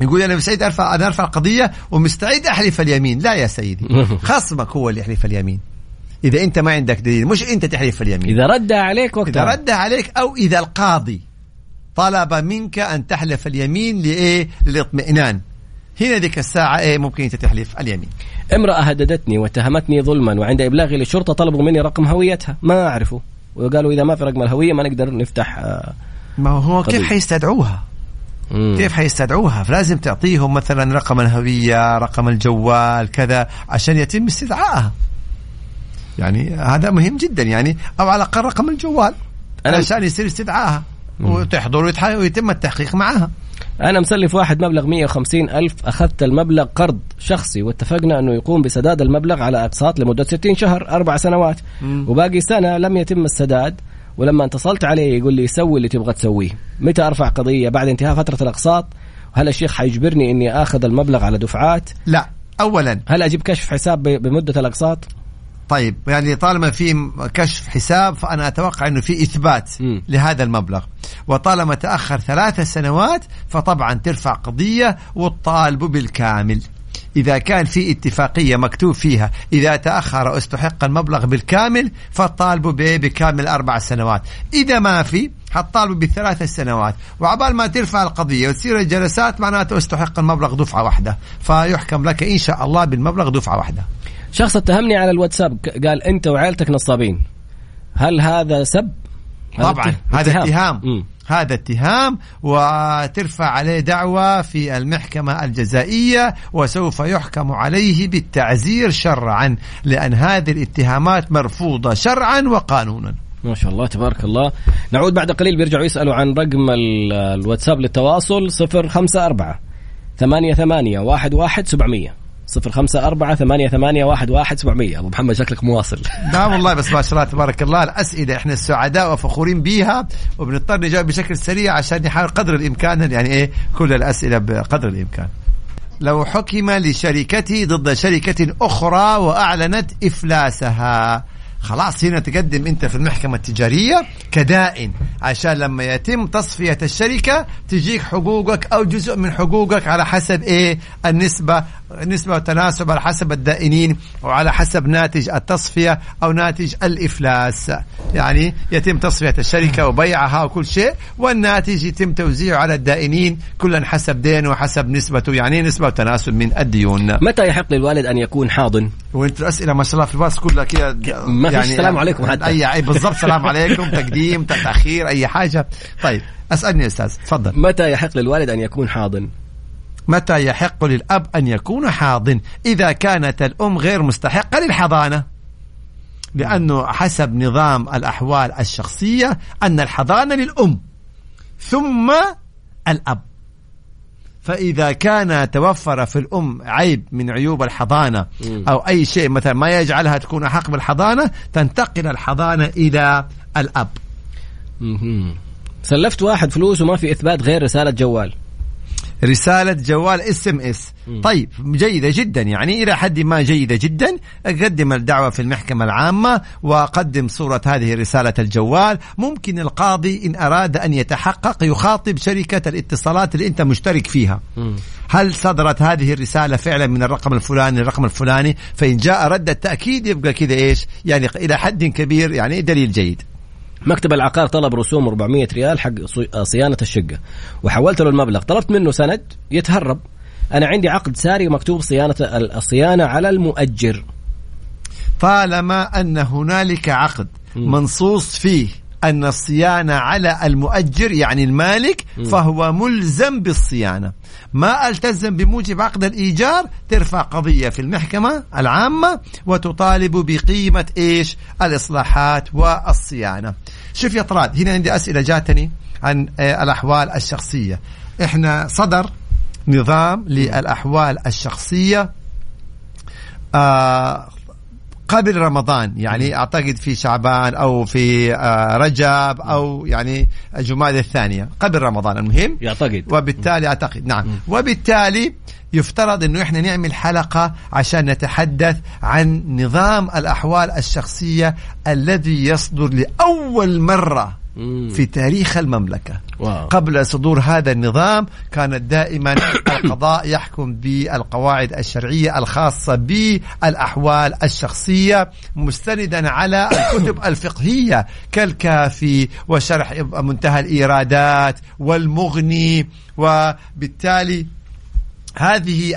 يقول أنا مستعد ارفع أنا أرفع قضيه ومستعد أحلف اليمين. لا يا سيدي خصمك هو اللي يحلف اليمين. إذا أنت ما عندك دليل مش أنت تحلف اليمين. إذا رد عليك وقتها. إذا رد عليك أو إذا القاضي طلب منك أن تحلف اليمين لإيه؟ للاطمئنان. هنا ذيك الساعة إيه؟ ممكن أنت تحلف اليمين. امرأة هددتني واتهمتني ظلما وعند إبلاغي للشرطة طلبوا مني رقم هويتها. ما أعرفه. وقالوا إذا ما في رقم الهوية ما نقدر نفتح آه ما هو كيف حيستدعوها؟ مم. كيف حيستدعوها؟ فلازم تعطيهم مثلا رقم الهوية رقم الجوال كذا عشان يتم استدعائها يعني هذا مهم جدا يعني أو على الأقل رقم الجوال. أنا عشان يصير استدعائها وتحضر ويتم التحقيق معها. أنا مسلف واحد مبلغ 150 ألف أخذت المبلغ قرض شخصي واتفقنا أنه يقوم بسداد المبلغ على أقساط لمدة 60 شهر أربع سنوات. مم. وباقي سنة لم يتم السداد ولما اتصلت عليه يقول لي سوي اللي تبغى تسويه. متى أرفع قضية؟ بعد انتهاء فترة الأقساط. هل الشيخ حيجبرني إني آخذ المبلغ على دفعات؟ لا اولا. هل أجيب كشف حساب بمدة الأقساط؟ طيب يعني طالما في كشف حساب فأنا أتوقع إنه في إثبات م. لهذا المبلغ. وطالما تأخر ثلاث سنوات فطبعا ترفع قضية وتطالب بالكامل. إذا كان في اتفاقية مكتوب فيها إذا تأخر استحق المبلغ بالكامل فالطالب بكامل أربع سنوات. إذا ما في حطالبوا بثلاث سنوات. وعبال ما ترفع القضية وتصير الجلسات معناته استحق المبلغ دفعة واحدة. فيحكم لك إن شاء الله بالمبلغ دفعة واحدة. شخص اتهمني على الواتساب قال أنت وعائلتك نصابين. هل هذا سب؟ طبعا هذا اتهام, اتهام. هذا اتهام وترفع عليه دعوة في المحكمة الجزائية وسوف يحكم عليه بالتعزير شرعا لأن هذه الاتهامات مرفوضة شرعا وقانونا. ما شاء الله تبارك الله. نعود بعد قليل بيرجعوا يسألوا عن رقم الواتساب للتواصل صفر خمسة أربعة ثمانية ثمانية واحد واحد سبعمية. صفر خمسة أربعة ثمانية ثمانية واحد واحد سبعمية. أبو محمد شكلك مواصل. لا والله بس ما شاء الله تبارك الله. الأسئلة إحنا السعداء وفخورين بيها. وبنضطر نجاوب بشكل سريع عشان نحاول قدر الإمكان يعني إيه كل الأسئلة بقدر الإمكان. لو حكم لشركتي ضد شركة أخرى وأعلنت إفلاسها. خلاص هنا تقدم أنت في المحكمة التجارية كدائن عشان لما يتم تصفية الشركة تجيك حقوقك أو جزء من حقوقك على حسب إيه؟ النسبة نسبة وتناسب على حسب الدائنين وعلى حسب ناتج التصفية أو ناتج الإفلاس. يعني يتم تصفية الشركة وبيعها وكل شيء والناتج يتم توزيعه على الدائنين كلا حسب دينه وحسب نسبته يعني نسبة وتناسب من الديون. متى يحق للوالد أن يكون حاضن؟ وانت الأسئلة ما شاء الله في الباص كلها كذا ما يعني السلام عليكم حتى. أي, أي بالضبط سلام عليكم تقديم تأخير أي حاجة. طيب أسألني أستاذ تفضل. متى يحق للوالد أن يكون حاضن؟ متى يحق للأب أن يكون حاضن؟ إذا كانت الأم غير مستحقة للحضانة. لأنه حسب نظام الأحوال الشخصية أن الحضانة للأم ثم الأب. فإذا كان توفر في الأم عيب من عيوب الحضانة أو أي شيء مثلا ما يجعلها تكون أحق بالحضانة تنتقل الحضانة إلى الأب. سلفت واحد فلوس وما في إثبات غير رسالة جوال. رسالة جوال SMS طيب جيدة جدا يعني إلى حد ما جيدة جدا. قدم الدعوة في المحكمة العامة وقدم صورة هذه رسالة الجوال. ممكن القاضي إن أراد أن يتحقق يخاطب شركة الاتصالات اللي أنت مشترك فيها. هل صدرت هذه الرسالة فعلا من الرقم الفلاني الرقم الفلاني؟ فإن جاء رد التأكيد يبقى كذا إيش؟ يعني إلى حد كبير يعني دليل جيد. مكتب العقار طلب رسوم 400 ريال حق صيانة الشقة وحولت له المبلغ طلبت منه سند يتهرب. أنا عندي عقد ساري ومكتوب صيانة الصيانة على المؤجر. طالما أن هنالك عقد منصوص فيه أن الصيانة على المؤجر يعني المالك فهو ملزم بالصيانة. ما ألتزم بموجب عقد الإيجار ترفع قضية في المحكمة العامة وتطالب بقيمة إيش؟ الإصلاحات والصيانة. شوف يا طراد هنا عندي أسئلة جاتني عن آه، الأحوال الشخصية. إحنا صدر نظام للأحوال الشخصية آه قبل رمضان يعني أعتقد في شعبان أو في آه، رجب أو يعني جماد الثانية قبل رمضان المهم؟ يعتقد. وبالتالي أعتقد نعم. وبالتالي يفترض إنه إحنا نعمل حلقة عشان نتحدث عن نظام الأحوال الشخصية الذي يصدر لأول مرة في تاريخ المملكة واو. قبل صدور هذا النظام كانت دائما القضاء يحكم بالقواعد الشرعية الخاصة بالأحوال الشخصية مستندا على الكتب الفقهية كالكافي وشرح منتهى الإيرادات والمغني وبالتالي هذه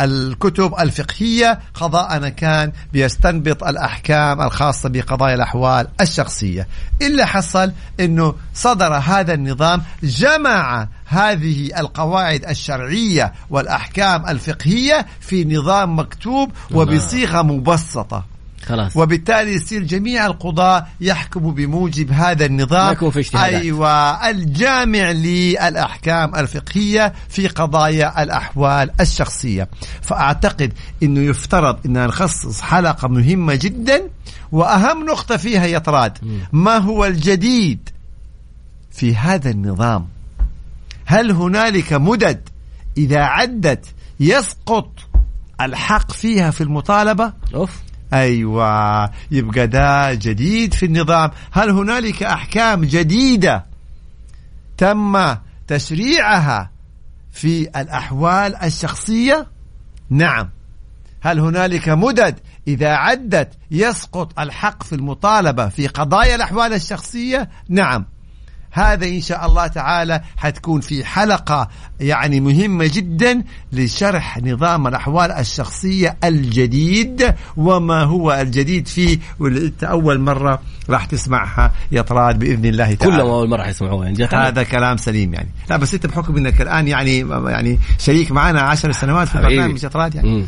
الكتب الفقهية. قضاءنا كان بيستنبط الأحكام الخاصة بقضايا الأحوال الشخصية. إلا حصل أنه صدر هذا النظام جمع هذه القواعد الشرعية والأحكام الفقهية في نظام مكتوب وبصيغة مبسطة. خلاص. وبالتالي يصير جميع القضاة يحكموا بموجب هذا النظام. يكون في أيوة. الجامع للأحكام الفقهية في قضايا الأحوال الشخصية. فأعتقد أنه يفترض أن نخصص حلقة مهمة جدا وأهم نقطة فيها يا طراد ما هو الجديد في هذا النظام؟ هل هنالك مدد إذا عدت يسقط الحق فيها في المطالبة؟ أوف. أيوة يبقى ده جديد في النظام. هل هنالك أحكام جديدة تم تشريعها في الأحوال الشخصية؟ نعم. هل هنالك مدد إذا عدت يسقط الحق في المطالبة في قضايا الأحوال الشخصية؟ نعم. هذا إن شاء الله تعالى حتكون في حلقة يعني مهمة جدا لشرح نظام الأحوال الشخصية الجديد وما هو الجديد فيه واللي أنت أول مرة راح تسمعها يا طراد بإذن الله تعالى. كلهم أول مرة يسمعوها يعني هذا كلام سليم يعني. لا بس أنت بحكم أنك الآن يعني يعني شريك معنا عشر سنوات في البرنامج يا طراد يعني.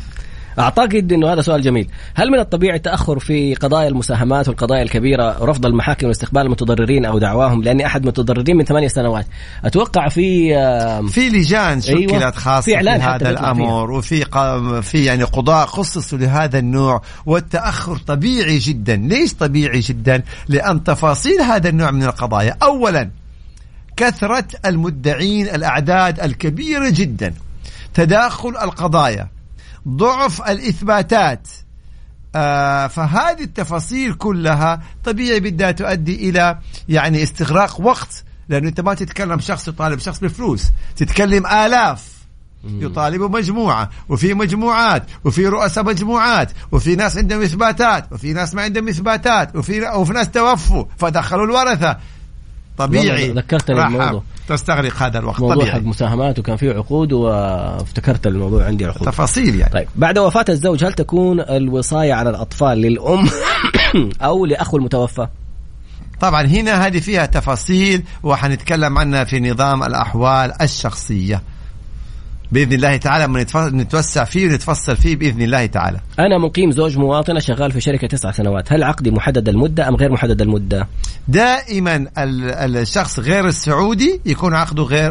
اعتقد إنه هذا سؤال جميل. هل من الطبيعي التأخر في قضايا المساهمات والقضايا الكبيرة ورفض المحاكم واستقبال المتضررين أو دعواهم؟ لأني أحد متضررين من ثمانية سنوات. أتوقع في في لجان شكلت أيوة خاصة في, في هذا الأمر وفي في يعني قضاء خصصوا لهذا النوع والتأخر طبيعي جدا. ليش طبيعي جدا؟ لأن تفاصيل هذا النوع من القضايا. اولا كثرة المدعين الأعداد الكبيرة جدا. تداخل القضايا. ضعف الإثباتات. آه فهذه التفاصيل كلها طبيعي بدها تؤدي إلى يعني استغراق وقت لأنه أنت ما تتكلم شخص يطالب شخص بفلوس تتكلم آلاف. يطالبوا مجموعة وفي مجموعات وفي رؤساء مجموعات وفي ناس عندهم إثباتات وفي ناس ما عندهم إثباتات وفي, وفي ناس توفوا فدخلوا الورثة. طبيعي. ذكرتني الموضوع. تستغرق هذا الوقت. موضوع طبيعي. حق مساهمات وكان فيه عقود وافتكرت الموضوع عندي عقود. تفاصيل يعني. طيب بعد وفاة الزوج هل تكون الوصاية على الأطفال للأم أو لأخو المتوفى؟ طبعا هنا هذه فيها تفاصيل وحنتكلم عنها في نظام الأحوال الشخصية. بإذن الله تعالى من نتوسع فيه ونتفصل فيه بإذن الله تعالى. أنا مقيم زوج مواطنة شغال في شركة تسع سنوات، هل عقدي محدد المدة أم غير محدد المدة؟ دائما الشخص غير السعودي يكون عقده غير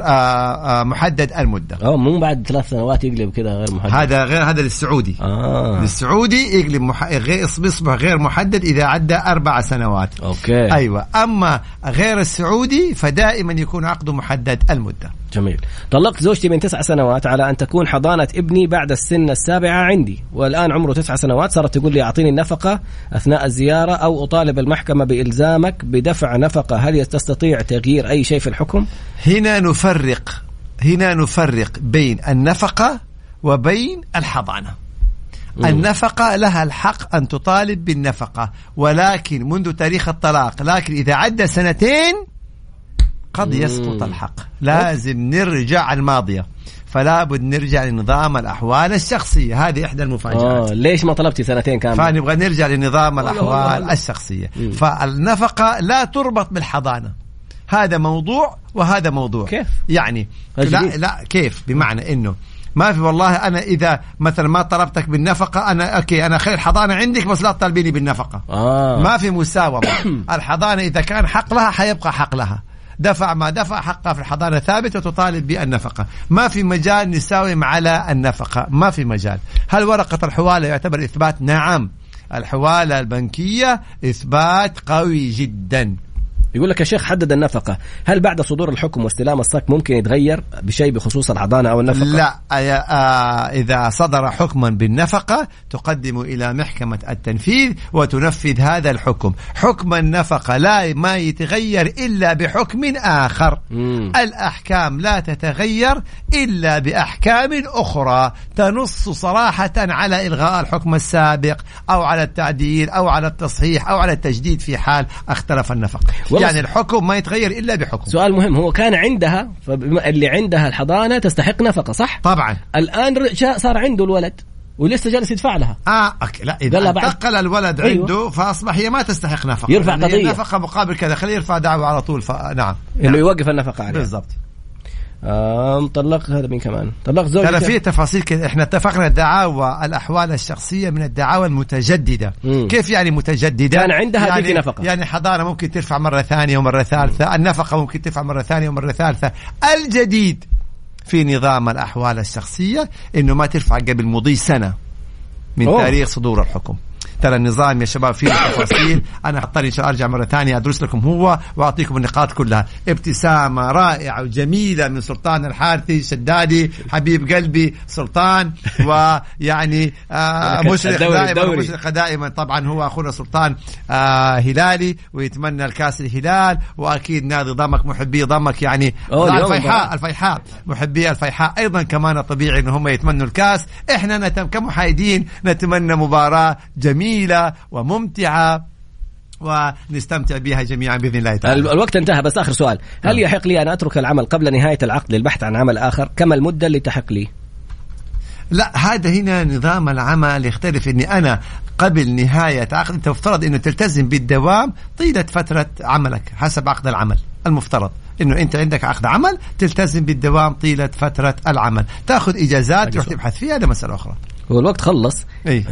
محدد المدة. آه مو بعد ثلاث سنوات يقلب كذا غير محدد. هذا غير هذا للسعودي. آه. للسعودي يقلب مح... غير يصبح غير محدد إذا عدى أربع سنوات. أوكي. أيوه، أما غير السعودي فدائما يكون عقده محدد المدة. جميل طلقت زوجتي من تسع سنوات على أن تكون حضانة ابني بعد السن السابعة عندي. والآن عمره تسع سنوات صارت تقول لي أعطيني النفقة أثناء الزيارة أو أطالب المحكمة بإلزامك بدفع نفقة. هل تستطيع تغيير أي شيء في الحكم؟ هنا نفرق هنا نفرق بين النفقة وبين الحضانة. النفقة لها الحق أن تطالب بالنفقة ولكن منذ تاريخ الطلاق لكن إذا عدى سنتين قد يسقط الحق. لازم نرجع الماضية. فلا بد نرجع لنظام الأحوال الشخصية. هذه إحدى المفاجآت. آه ليش ما طلبتي سنتين كاملة؟ فنبغى نرجع لنظام الأحوال الشخصية. مم. فالنفقة لا تربط بالحضانة. هذا موضوع وهذا موضوع. كيف؟ يعني لا, لا كيف؟ بمعنى إنه ما في والله أنا إذا مثلا ما طلبتك بالنفقة أنا أوكي أنا خير الحضانه عندك بس لا تطالبيني بالنفقة. آه. ما في مساومة. الحضانة إذا كان حق لها حيبقى حق لها. دفع ما دفع حقها في الحضانة ثابت وتطالب بالنفقة. ما في مجال نساوم على النفقة. ما في مجال. هل ورقة الحوالة يعتبر إثبات؟ نعم. الحوالة البنكية إثبات قوي جدا. يقول لك يا شيخ حدد النفقة. هل بعد صدور الحكم واستلام الصك ممكن يتغير بشيء بخصوص الحضانة أو النفقة؟ لا آه، إذا صدر حكما بالنفقة تقدم إلى محكمة التنفيذ وتنفذ هذا الحكم. حكم النفقة لا ما يتغير إلا بحكم آخر. مم. الأحكام لا تتغير إلا بأحكام أخرى تنص صراحة على إلغاء الحكم السابق أو على التعديل أو على التصحيح أو على التجديد في حال اختلف النفق يعني الحكم ما يتغير إلا بحكم. سؤال مهم هو كان عندها اللي عندها الحضانة تستحق نفقة صح؟ طبعا. الآن صار عنده الولد ولسه جالس يدفع لها. آه لا إذا انتقل الولد أيوة. عنده فأصبح هي ما تستحق نفقة. يرفع قضية. نفقه مقابل كذا. خليه يرفع دعوة على طول فنعم إنه نعم. يوقف النفقة عليه بالضبط. آه طلق هذا مين كمان. طلق زوجته ترى في تفاصيل كده. إحنا اتفقنا دعاوى الاحوال الشخصية من الدعاوى المتجددة. مم. كيف يعني متجددة؟ كان عندها يعني نفقة. يعني حضانه ممكن ترفع مرة ثانية ومرة ثالثة النفقة ممكن ترفع مرة ثانية ومرة ثالثة. الجديد في نظام الأحوال الشخصية إنه ما ترفع قبل مضي سنة من أوه. تاريخ صدور الحكم. ترى النظام يا شباب فيه تفاصيل. أنا اضطر إن شاء الله أرجع مرة ثانية أدرس لكم هو وأعطيكم النقاط كلها. ابتسامة رائعة وجميلة من سلطان الحارثي شدادي حبيب قلبي سلطان ويعني آه مشرق دائما مشرق دائما. طبعا هو أخونا سلطان آه هلالي ويتمنى الكاس الهلال. وأكيد نادي ضمك محبي ضمك يعني الفيحاء الفيحاء محبي الفيحاء. أيضا كمان طبيعي إن هم يتمنوا الكاس. إحنا نتم كمحايدين نتمنى مباراة جميلة. جميلة وممتعة ونستمتع بها جميعا بإذن الله تعالى. الوقت انتهى بس آخر سؤال، هل نعم. يحق لي أن أترك العمل قبل نهاية العقد للبحث عن عمل آخر؟ كم المدة اللي تحق لي؟ لا هذا هنا نظام العمل يختلف إني أنا قبل نهاية عقد أنت مفترض إنه تلتزم بالدوام طيلة فترة عملك حسب عقد العمل المفترض إنه أنت عندك عقد عمل تلتزم بالدوام طيلة فترة العمل تأخذ إجازات تروح تبحث فيها هذا مسألة أخرى هو الوقت خلص. إي.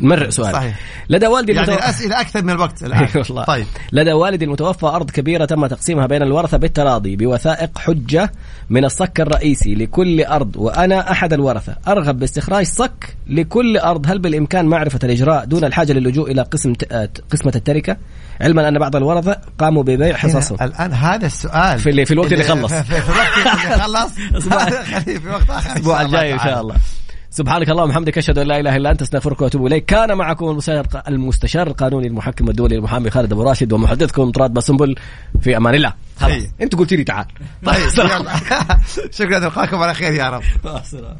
نمرق سؤال. صحيح. لدى والدي يعني المتوفى الاسئله أكثر من الوقت الآن. والله. طيب. لدى والدي المتوفى أرض كبيرة تم تقسيمها بين الورثة بالتراضي بوثائق حجة من الصك الرئيسي لكل أرض وأنا أحد الورثة. أرغب باستخراج صك لكل أرض. هل بالإمكان معرفة الإجراء دون الحاجة للجوء إلى قسم آه، قسمة التركة؟ علما أن بعض الورثة قاموا ببيع حصصهم. الآن هذا السؤال. في, اللي في الوقت اللي خلص. في, في الوقت اللي خلص. في وقت آخر الأسبوع الجاي إن شاء الله. سبحانك اللهم وبحمدك أشهد أن لا إله إلا أنت أستغفرك وأتوب إليك. كان معكم المستشار المستشار القانوني المحكم الدولي المحامي خالد أبو راشد ومحدثكم طراد باسنبل في أمان الله. خلاص. أنت قلت لي تعال. طيب شكرا نلقاكم على خير يا رب.